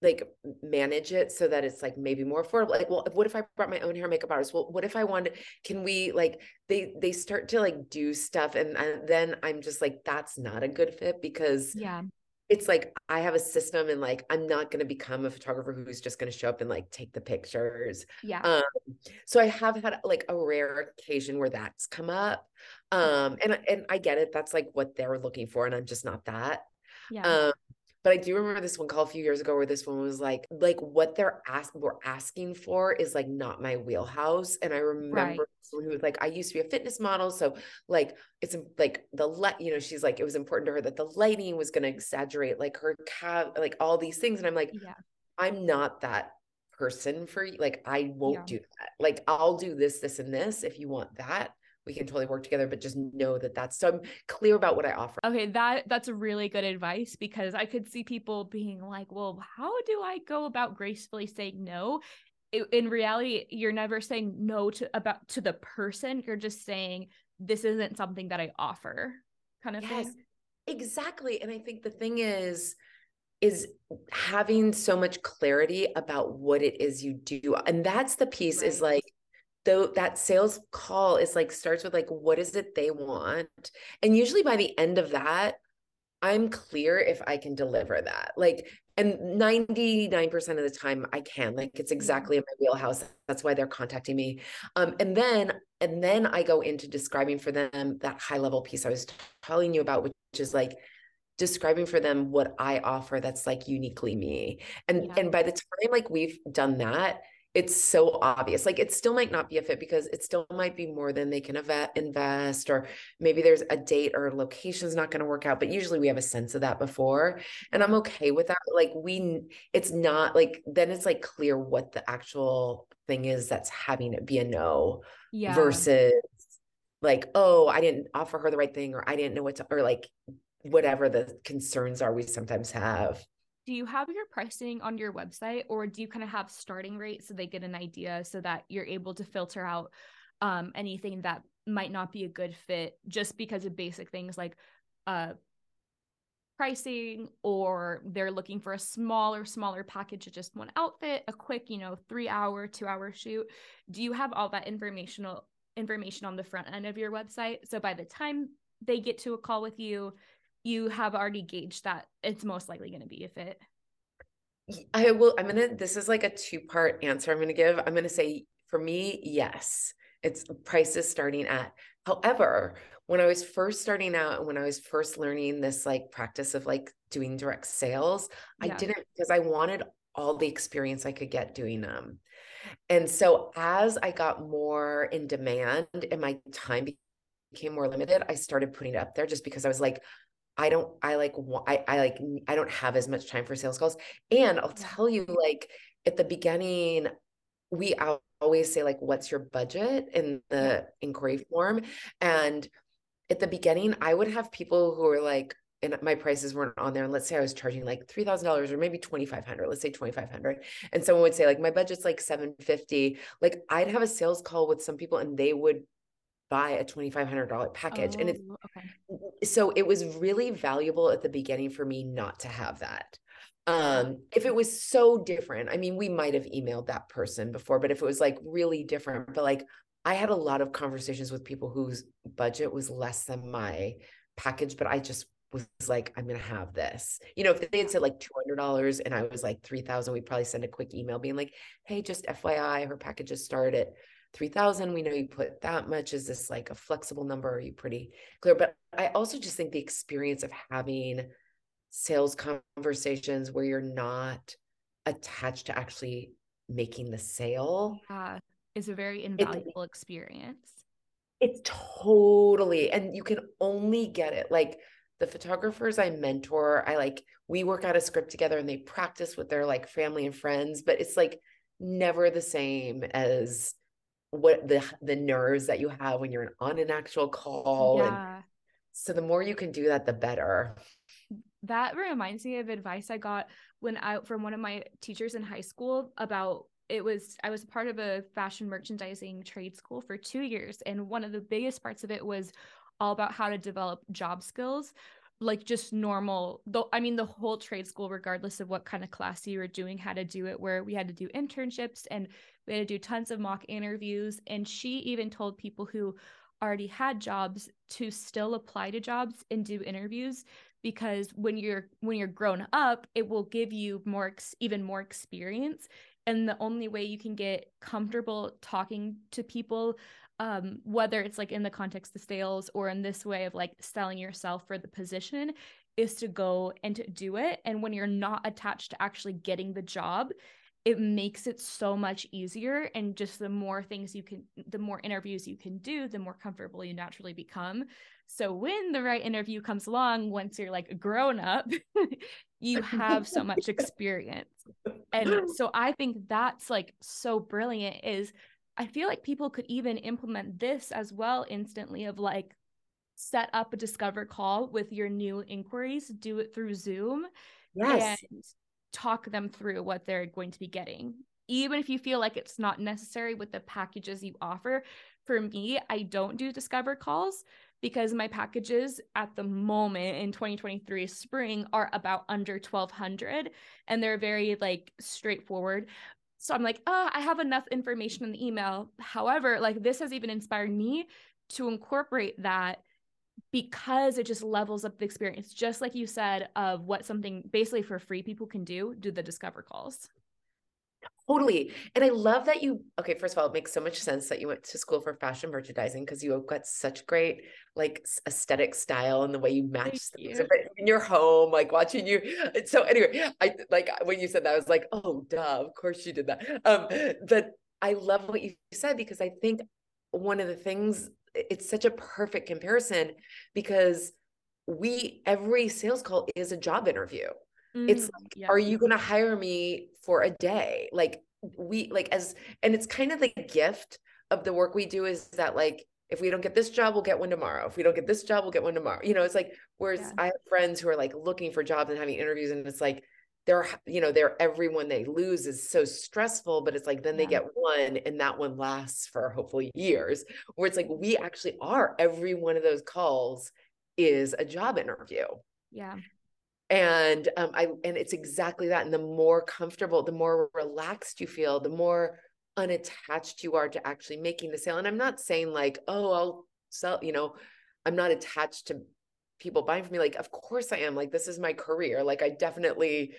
like manage it so that it's like maybe more affordable. Like well what if i brought my own hair makeup artist? Well what if i wanted can we like they they start to like do stuff and, and then i'm just like that's not a good fit because yeah. it's like i have a system and like i'm not going to become a photographer who's just going to show up and like take the pictures. Yeah. Um so i have had like a rare occasion where that's come up. Um and and i get it. That's like what they're looking for and i'm just not that yeah. Um, but I do remember this one call a few years ago where this one was like, like what they're asking, we're asking for is like not my wheelhouse. And I remember right. someone who was like, I used to be a fitness model. So like, it's like the light, you know, she's like, it was important to her that the lighting was going to exaggerate like her cat, like all these things. And I'm like, yeah. I'm not that person for you. Like, I won't yeah. do that. Like, I'll do this, this, and this if you want that we can totally work together but just know that that's so i'm clear about what i offer. Okay that that's a really good advice because i could see people being like well how do i go about gracefully saying no? In reality you're never saying no to about to the person you're just saying this isn't something that i offer kind of yes, thing exactly and i think the thing is is having so much clarity about what it is you do and that's the piece right. is like though that sales call is like starts with like what is it they want? And usually by the end of that i'm clear if i can deliver that. Like and 99% of the time i can like it's exactly in my wheelhouse. That's why they're contacting me. Um and then and then i go into describing for them that high level piece i was telling you about which is like describing for them what i offer that's like uniquely me. And yeah. and by the time like we've done that it's so obvious. Like it still might not be a fit because it still might be more than they can invest, or maybe there's a date or location's not going to work out. But usually we have a sense of that before, and I'm mm-hmm. okay with that. Like we, it's not like then it's like clear what the actual thing is that's having it be a no, yeah. versus like oh I didn't offer her the right thing, or I didn't know what to, or like whatever the concerns are we sometimes have do you have your pricing on your website or do you kind of have starting rates so they get an idea so that you're able to filter out um, anything that might not be a good fit just because of basic things like uh, pricing or they're looking for a smaller smaller package of just one outfit a quick you know three hour two hour shoot? Do you have all that informational information on the front end of your website? So by the time they get to a call with you you have already gauged that it's most likely going to be a fit? I will, I'm going to, this is like a two part answer I'm going to give. I'm going to say for me, yes, it's prices starting at. However, when I was first starting out and when I was first learning this like practice of like doing direct sales, yeah. I didn't because I wanted all the experience I could get doing them. And so as I got more in demand and my time became more limited, I started putting it up there just because I was like, I don't, I like, I, I like, I don't have as much time for sales calls. And I'll tell you, like, at the beginning, we always say, like, what's your budget in the inquiry form? And at the beginning, I would have people who are like, and my prices weren't on there. And let's say I was charging like three thousand dollars or maybe twenty five hundred. Let's say twenty five hundred, and someone would say like my budget's like seven fifty. Like I'd have a sales call with some people, and they would buy a $2500 package oh, and it's okay. so it was really valuable at the beginning for me not to have that. Um if it was so different i mean we might have emailed that person before but if it was like really different but like i had a lot of conversations with people whose budget was less than my package but i just was like i'm gonna have this. You know if they had said like $200 and i was like 3000 we'd probably send a quick email being like hey just fyi her packages start at 3000 we know you put that much is this like a flexible number are you pretty clear? But i also just think the experience of having sales conversations where you're not attached to actually making the sale yeah, is a very invaluable it, experience. It's totally and you can only get it like the photographers I mentor, I like we work out a script together and they practice with their like family and friends, but it's like never the same as what the the nerves that you have when you're on an actual call yeah. and so the more you can do that the better that reminds me of advice i got when i from one of my teachers in high school about it was i was part of a fashion merchandising trade school for two years and one of the biggest parts of it was all about how to develop job skills like just normal though i mean the whole trade school regardless of what kind of class you were doing had to do it where we had to do internships and we had to do tons of mock interviews. And she even told people who already had jobs to still apply to jobs and do interviews because when you're when you're grown up it will give you more even more experience. And the only way you can get comfortable talking to people um, whether it's like in the context of sales or in this way of like selling yourself for the position is to go and to do it. And when you're not attached to actually getting the job, it makes it so much easier. And just the more things you can, the more interviews you can do, the more comfortable you naturally become. So when the right interview comes along, once you're like grown up, you have so much experience. And so I think that's like so brilliant is I feel like people could even implement this as well instantly of like set up a discover call with your new inquiries, do it through Zoom. Yes. And talk them through what they're going to be getting. Even if you feel like it's not necessary with the packages you offer. For me, I don't do discover calls because my packages at the moment in 2023 spring are about under 1200 and they're very like straightforward so i'm like oh i have enough information in the email. However like this has even inspired me to incorporate that because it just levels up the experience just like you said of what something basically for free people can do do the discover calls Totally. And I love that you, okay, first of all, it makes so much sense that you went to school for fashion merchandising because you have got such great like aesthetic style and the way you match things you. in your home, like watching you. So anyway, I like when you said that, I was like, oh, duh, of course you did that. Um, but I love what you said because I think one of the things, it's such a perfect comparison because we, every sales call is a job interview it's mm, like yeah. are you going to hire me for a day. Like we like as and it's kind of the gift of the work we do is that like if we don't get this job we'll get one tomorrow. If we don't get this job we'll get one tomorrow. You know it's like whereas yeah. i have friends who are like looking for jobs and having interviews and it's like they're you know they're everyone they lose is so stressful but it's like then yeah. they get one and that one lasts for hopefully years. Where it's like we actually are every one of those calls is a job interview. Yeah and um, I and it's exactly that. And the more comfortable, the more relaxed you feel, the more unattached you are to actually making the sale. And I'm not saying like, oh, I'll sell. You know, I'm not attached to people buying from me. Like, of course I am. Like, this is my career. Like, I definitely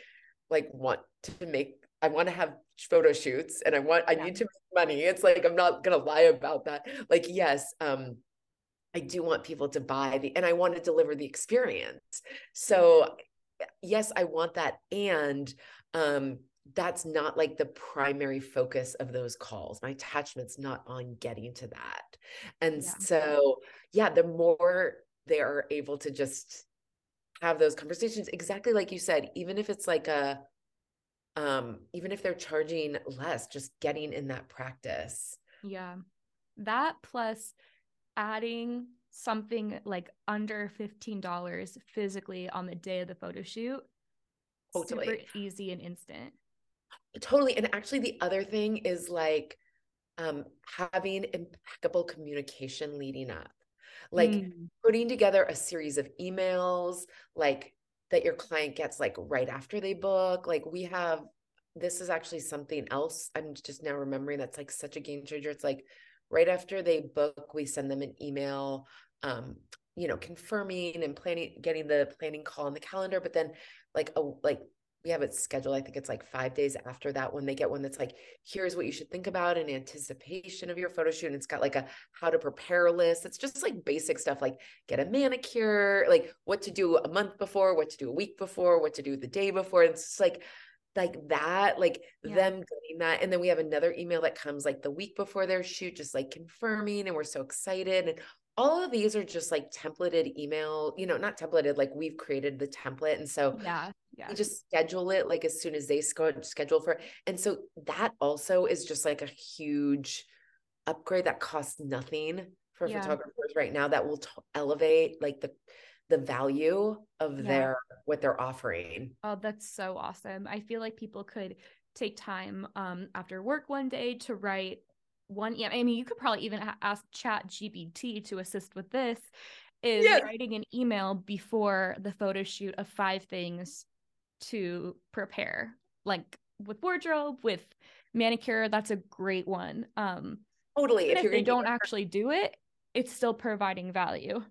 like want to make. I want to have photo shoots, and I want. I need to make money. It's like I'm not gonna lie about that. Like, yes, um, I do want people to buy the, and I want to deliver the experience. So yes, I want that. And um, that's not like the primary focus of those calls. My attachment's not on getting to that. And yeah. so, yeah, the more they are able to just have those conversations, exactly like you said, even if it's like a, um, even if they're charging less, just getting in that practice. Yeah. That plus adding something like under $15 physically on the day of the photo shoot. Totally. Super easy and instant. Totally. And actually the other thing is like um having impeccable communication leading up. Like mm. putting together a series of emails like that your client gets like right after they book. Like we have this is actually something else I'm just now remembering that's like such a game changer. It's like right after they book, we send them an email um you know confirming and planning getting the planning call on the calendar but then like a like we have it scheduled i think it's like five days after that when they get one that's like here's what you should think about in anticipation of your photo shoot and it's got like a how to prepare list it's just like basic stuff like get a manicure like what to do a month before what to do a week before what to do the day before it's just like like that, like yeah. them getting that. And then we have another email that comes like the week before their shoot, just like confirming, and we're so excited. And all of these are just like templated email, you know, not templated, like we've created the template. And so yeah, yeah. we just schedule it like as soon as they schedule for it. And so that also is just like a huge upgrade that costs nothing for yeah. photographers right now that will t- elevate like the the value of yeah. their what they're offering. Oh, that's so awesome. I feel like people could take time um after work one day to write one yeah i mean you could probably even ask chat gpt to assist with this is yes. writing an email before the photo shoot of five things to prepare like with wardrobe with manicure that's a great one um totally if, if they don't actually do it it's still providing value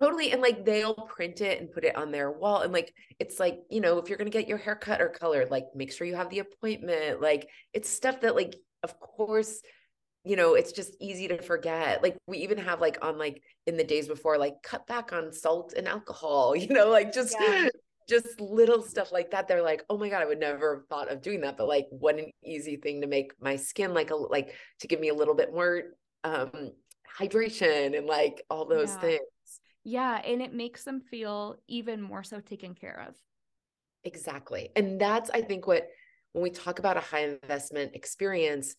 totally and like they'll print it and put it on their wall and like it's like you know if you're going to get your hair cut or colored like make sure you have the appointment like it's stuff that like of course you know it's just easy to forget like we even have like on like in the days before like cut back on salt and alcohol you know like just yeah. just little stuff like that they're like oh my god i would never have thought of doing that but like what an easy thing to make my skin like a like to give me a little bit more um hydration and like all those yeah. things yeah and it makes them feel even more so taken care of exactly and that's i think what when we talk about a high investment experience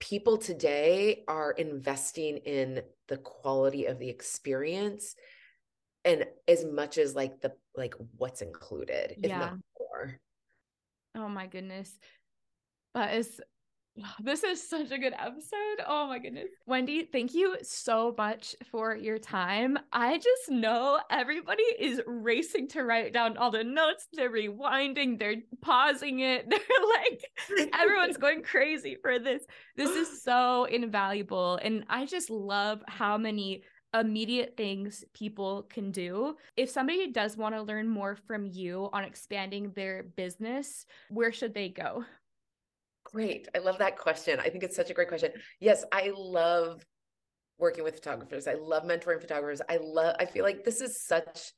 people today are investing in the quality of the experience and as much as like the like what's included if Yeah. not more oh my goodness that is this is such a good episode. Oh my goodness. Wendy thank you so much for your time. I just know everybody is racing to write down all the notes. They're rewinding. They're pausing it. They're like everyone's going crazy for this. This is so invaluable. And i just love how many immediate things people can do. If somebody does want to learn more from you on expanding their business where should they go Great. I love that question. I think it's such a great question. Yes, I love working with photographers. I love mentoring photographers. I love, I feel like this is such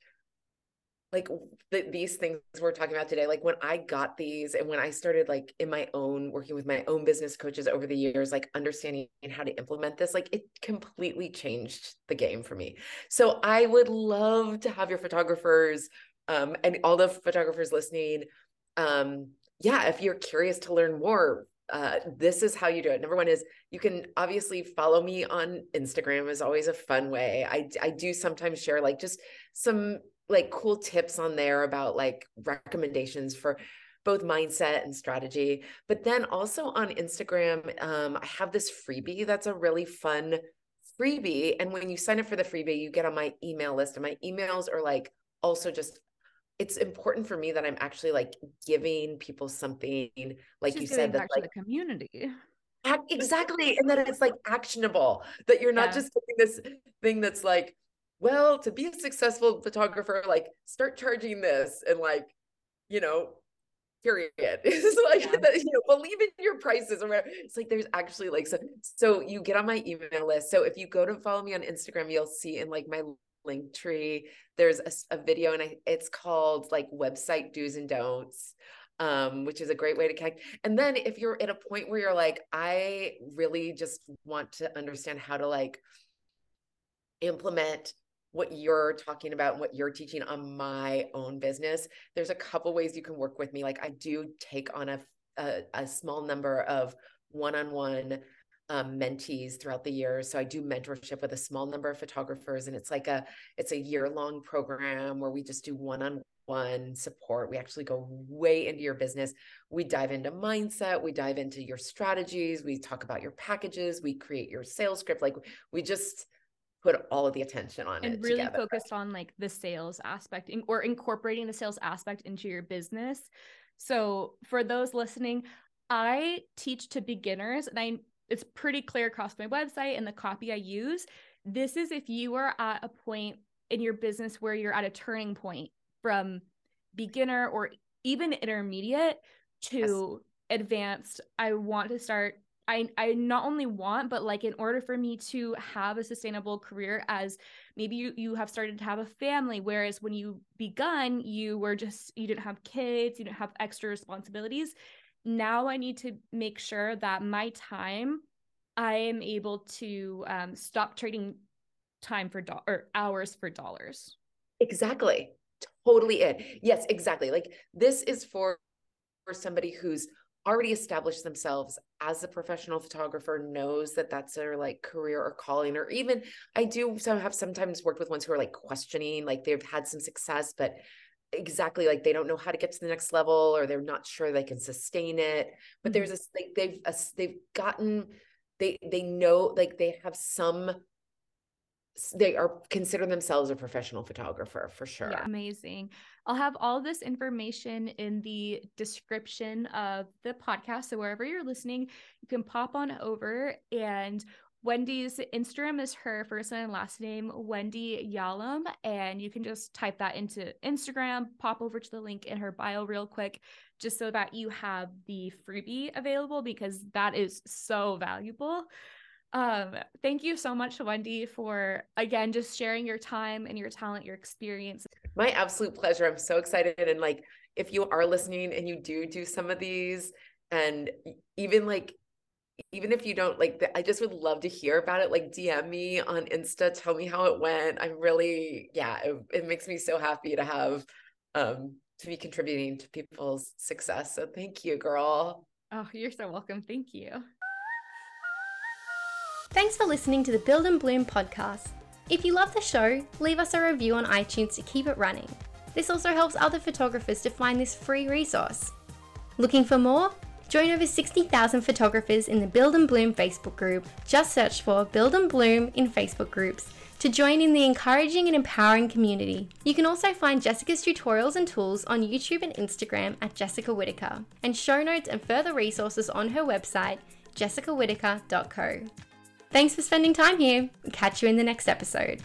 like the, these things we're talking about today. Like when I got these and when I started like in my own working with my own business coaches over the years, like understanding how to implement this, like it completely changed the game for me. So I would love to have your photographers um, and all the photographers listening um, yeah, if you're curious to learn more, uh, this is how you do it. Number one is you can obviously follow me on Instagram is always a fun way. I I do sometimes share like just some like cool tips on there about like recommendations for both mindset and strategy. But then also on Instagram, um, I have this freebie that's a really fun freebie. And when you sign up for the freebie, you get on my email list, and my emails are like also just it's important for me that I'm actually like giving people something, like Just you said, that like the community ac- exactly, and that it's like actionable. That you're not Yeah. just doing this thing that's like, well, to be a successful photographer, like start charging this, and like, you know, period. It's like Yeah. that, you know, believe in your prices or whatever. It's like there's actually like so. So you get on my email list. So if you go to follow me on Instagram, you'll see in like my link tree there's a video and I, it's called like website do's and don'ts um, which is a great way to connect and then if you're at a point where you're like i really just want to understand how to like implement what you're talking about and what you're teaching on my own business there's a couple ways you can work with me like i do take on a a, a small number of one-on-one um, mentees throughout the year. So I do mentorship with a small number of photographers, and it's like a it's a year long program where we just do one on one support. We actually go way into your business. We dive into mindset. We dive into your strategies. We talk about your packages. We create your sales script. Like we just put all of the attention on it. and it really together. focused on like the sales aspect or incorporating the sales aspect into your business. So for those listening, I teach to beginners and I it's pretty clear across my website and the copy I use. This is if you are at a point in your business where you're at a turning point from beginner or even intermediate to advanced. I want to start I I not only want but like in order for me to have a sustainable career as maybe you you have started to have a family whereas when you begun you were just you didn't have kids, you didn't have extra responsibilities. Now I need to make sure that my time I am able to um, stop trading time for do- or hours for dollars. Exactly. Totally it. Yes, exactly. Like this is for for somebody who's already established themselves as a professional photographer knows that that's their like career or calling or even I do so have sometimes worked with ones who are like questioning like they've had some success but exactly like they don't know how to get to the next level or they're not sure they can sustain it but Mhm. there's this like they've a, they've gotten they they know like they have some they are consider themselves a professional photographer for sure Yeah, amazing. I'll have all this information in the description of the podcast. So wherever you're listening, you can pop on over and Wendy's Instagram is her first and last name, Wendy Yalom. And you can just type that into Instagram, pop over to the link in her bio real quick, just so that you have the freebie available because that is so valuable. Um, thank you so much, Wendy, for again just sharing your time and your talent, your experience. My absolute pleasure. I'm so excited. And like, if you are listening and you do do some of these, and even like even if you don't like i just would love to hear about it like dm me on insta tell me how it went. I'm really yeah it, it makes me so happy to have um to be contributing to people's success so thank you girl. Oh you're so welcome thank you. Thanks for listening to the build and bloom podcast. If you love the show leave us a review on itunes to keep it running. This also helps other photographers to find this free resource. Looking for more Join over 60,000 photographers in the Build and Bloom Facebook group. Just search for Build and Bloom in Facebook groups to join in the encouraging and empowering community. You can also find Jessica's tutorials and tools on YouTube and Instagram at Jessica Whitaker, and show notes and further resources on her website, jessicawhitaker.co. Thanks for spending time here. Catch you in the next episode.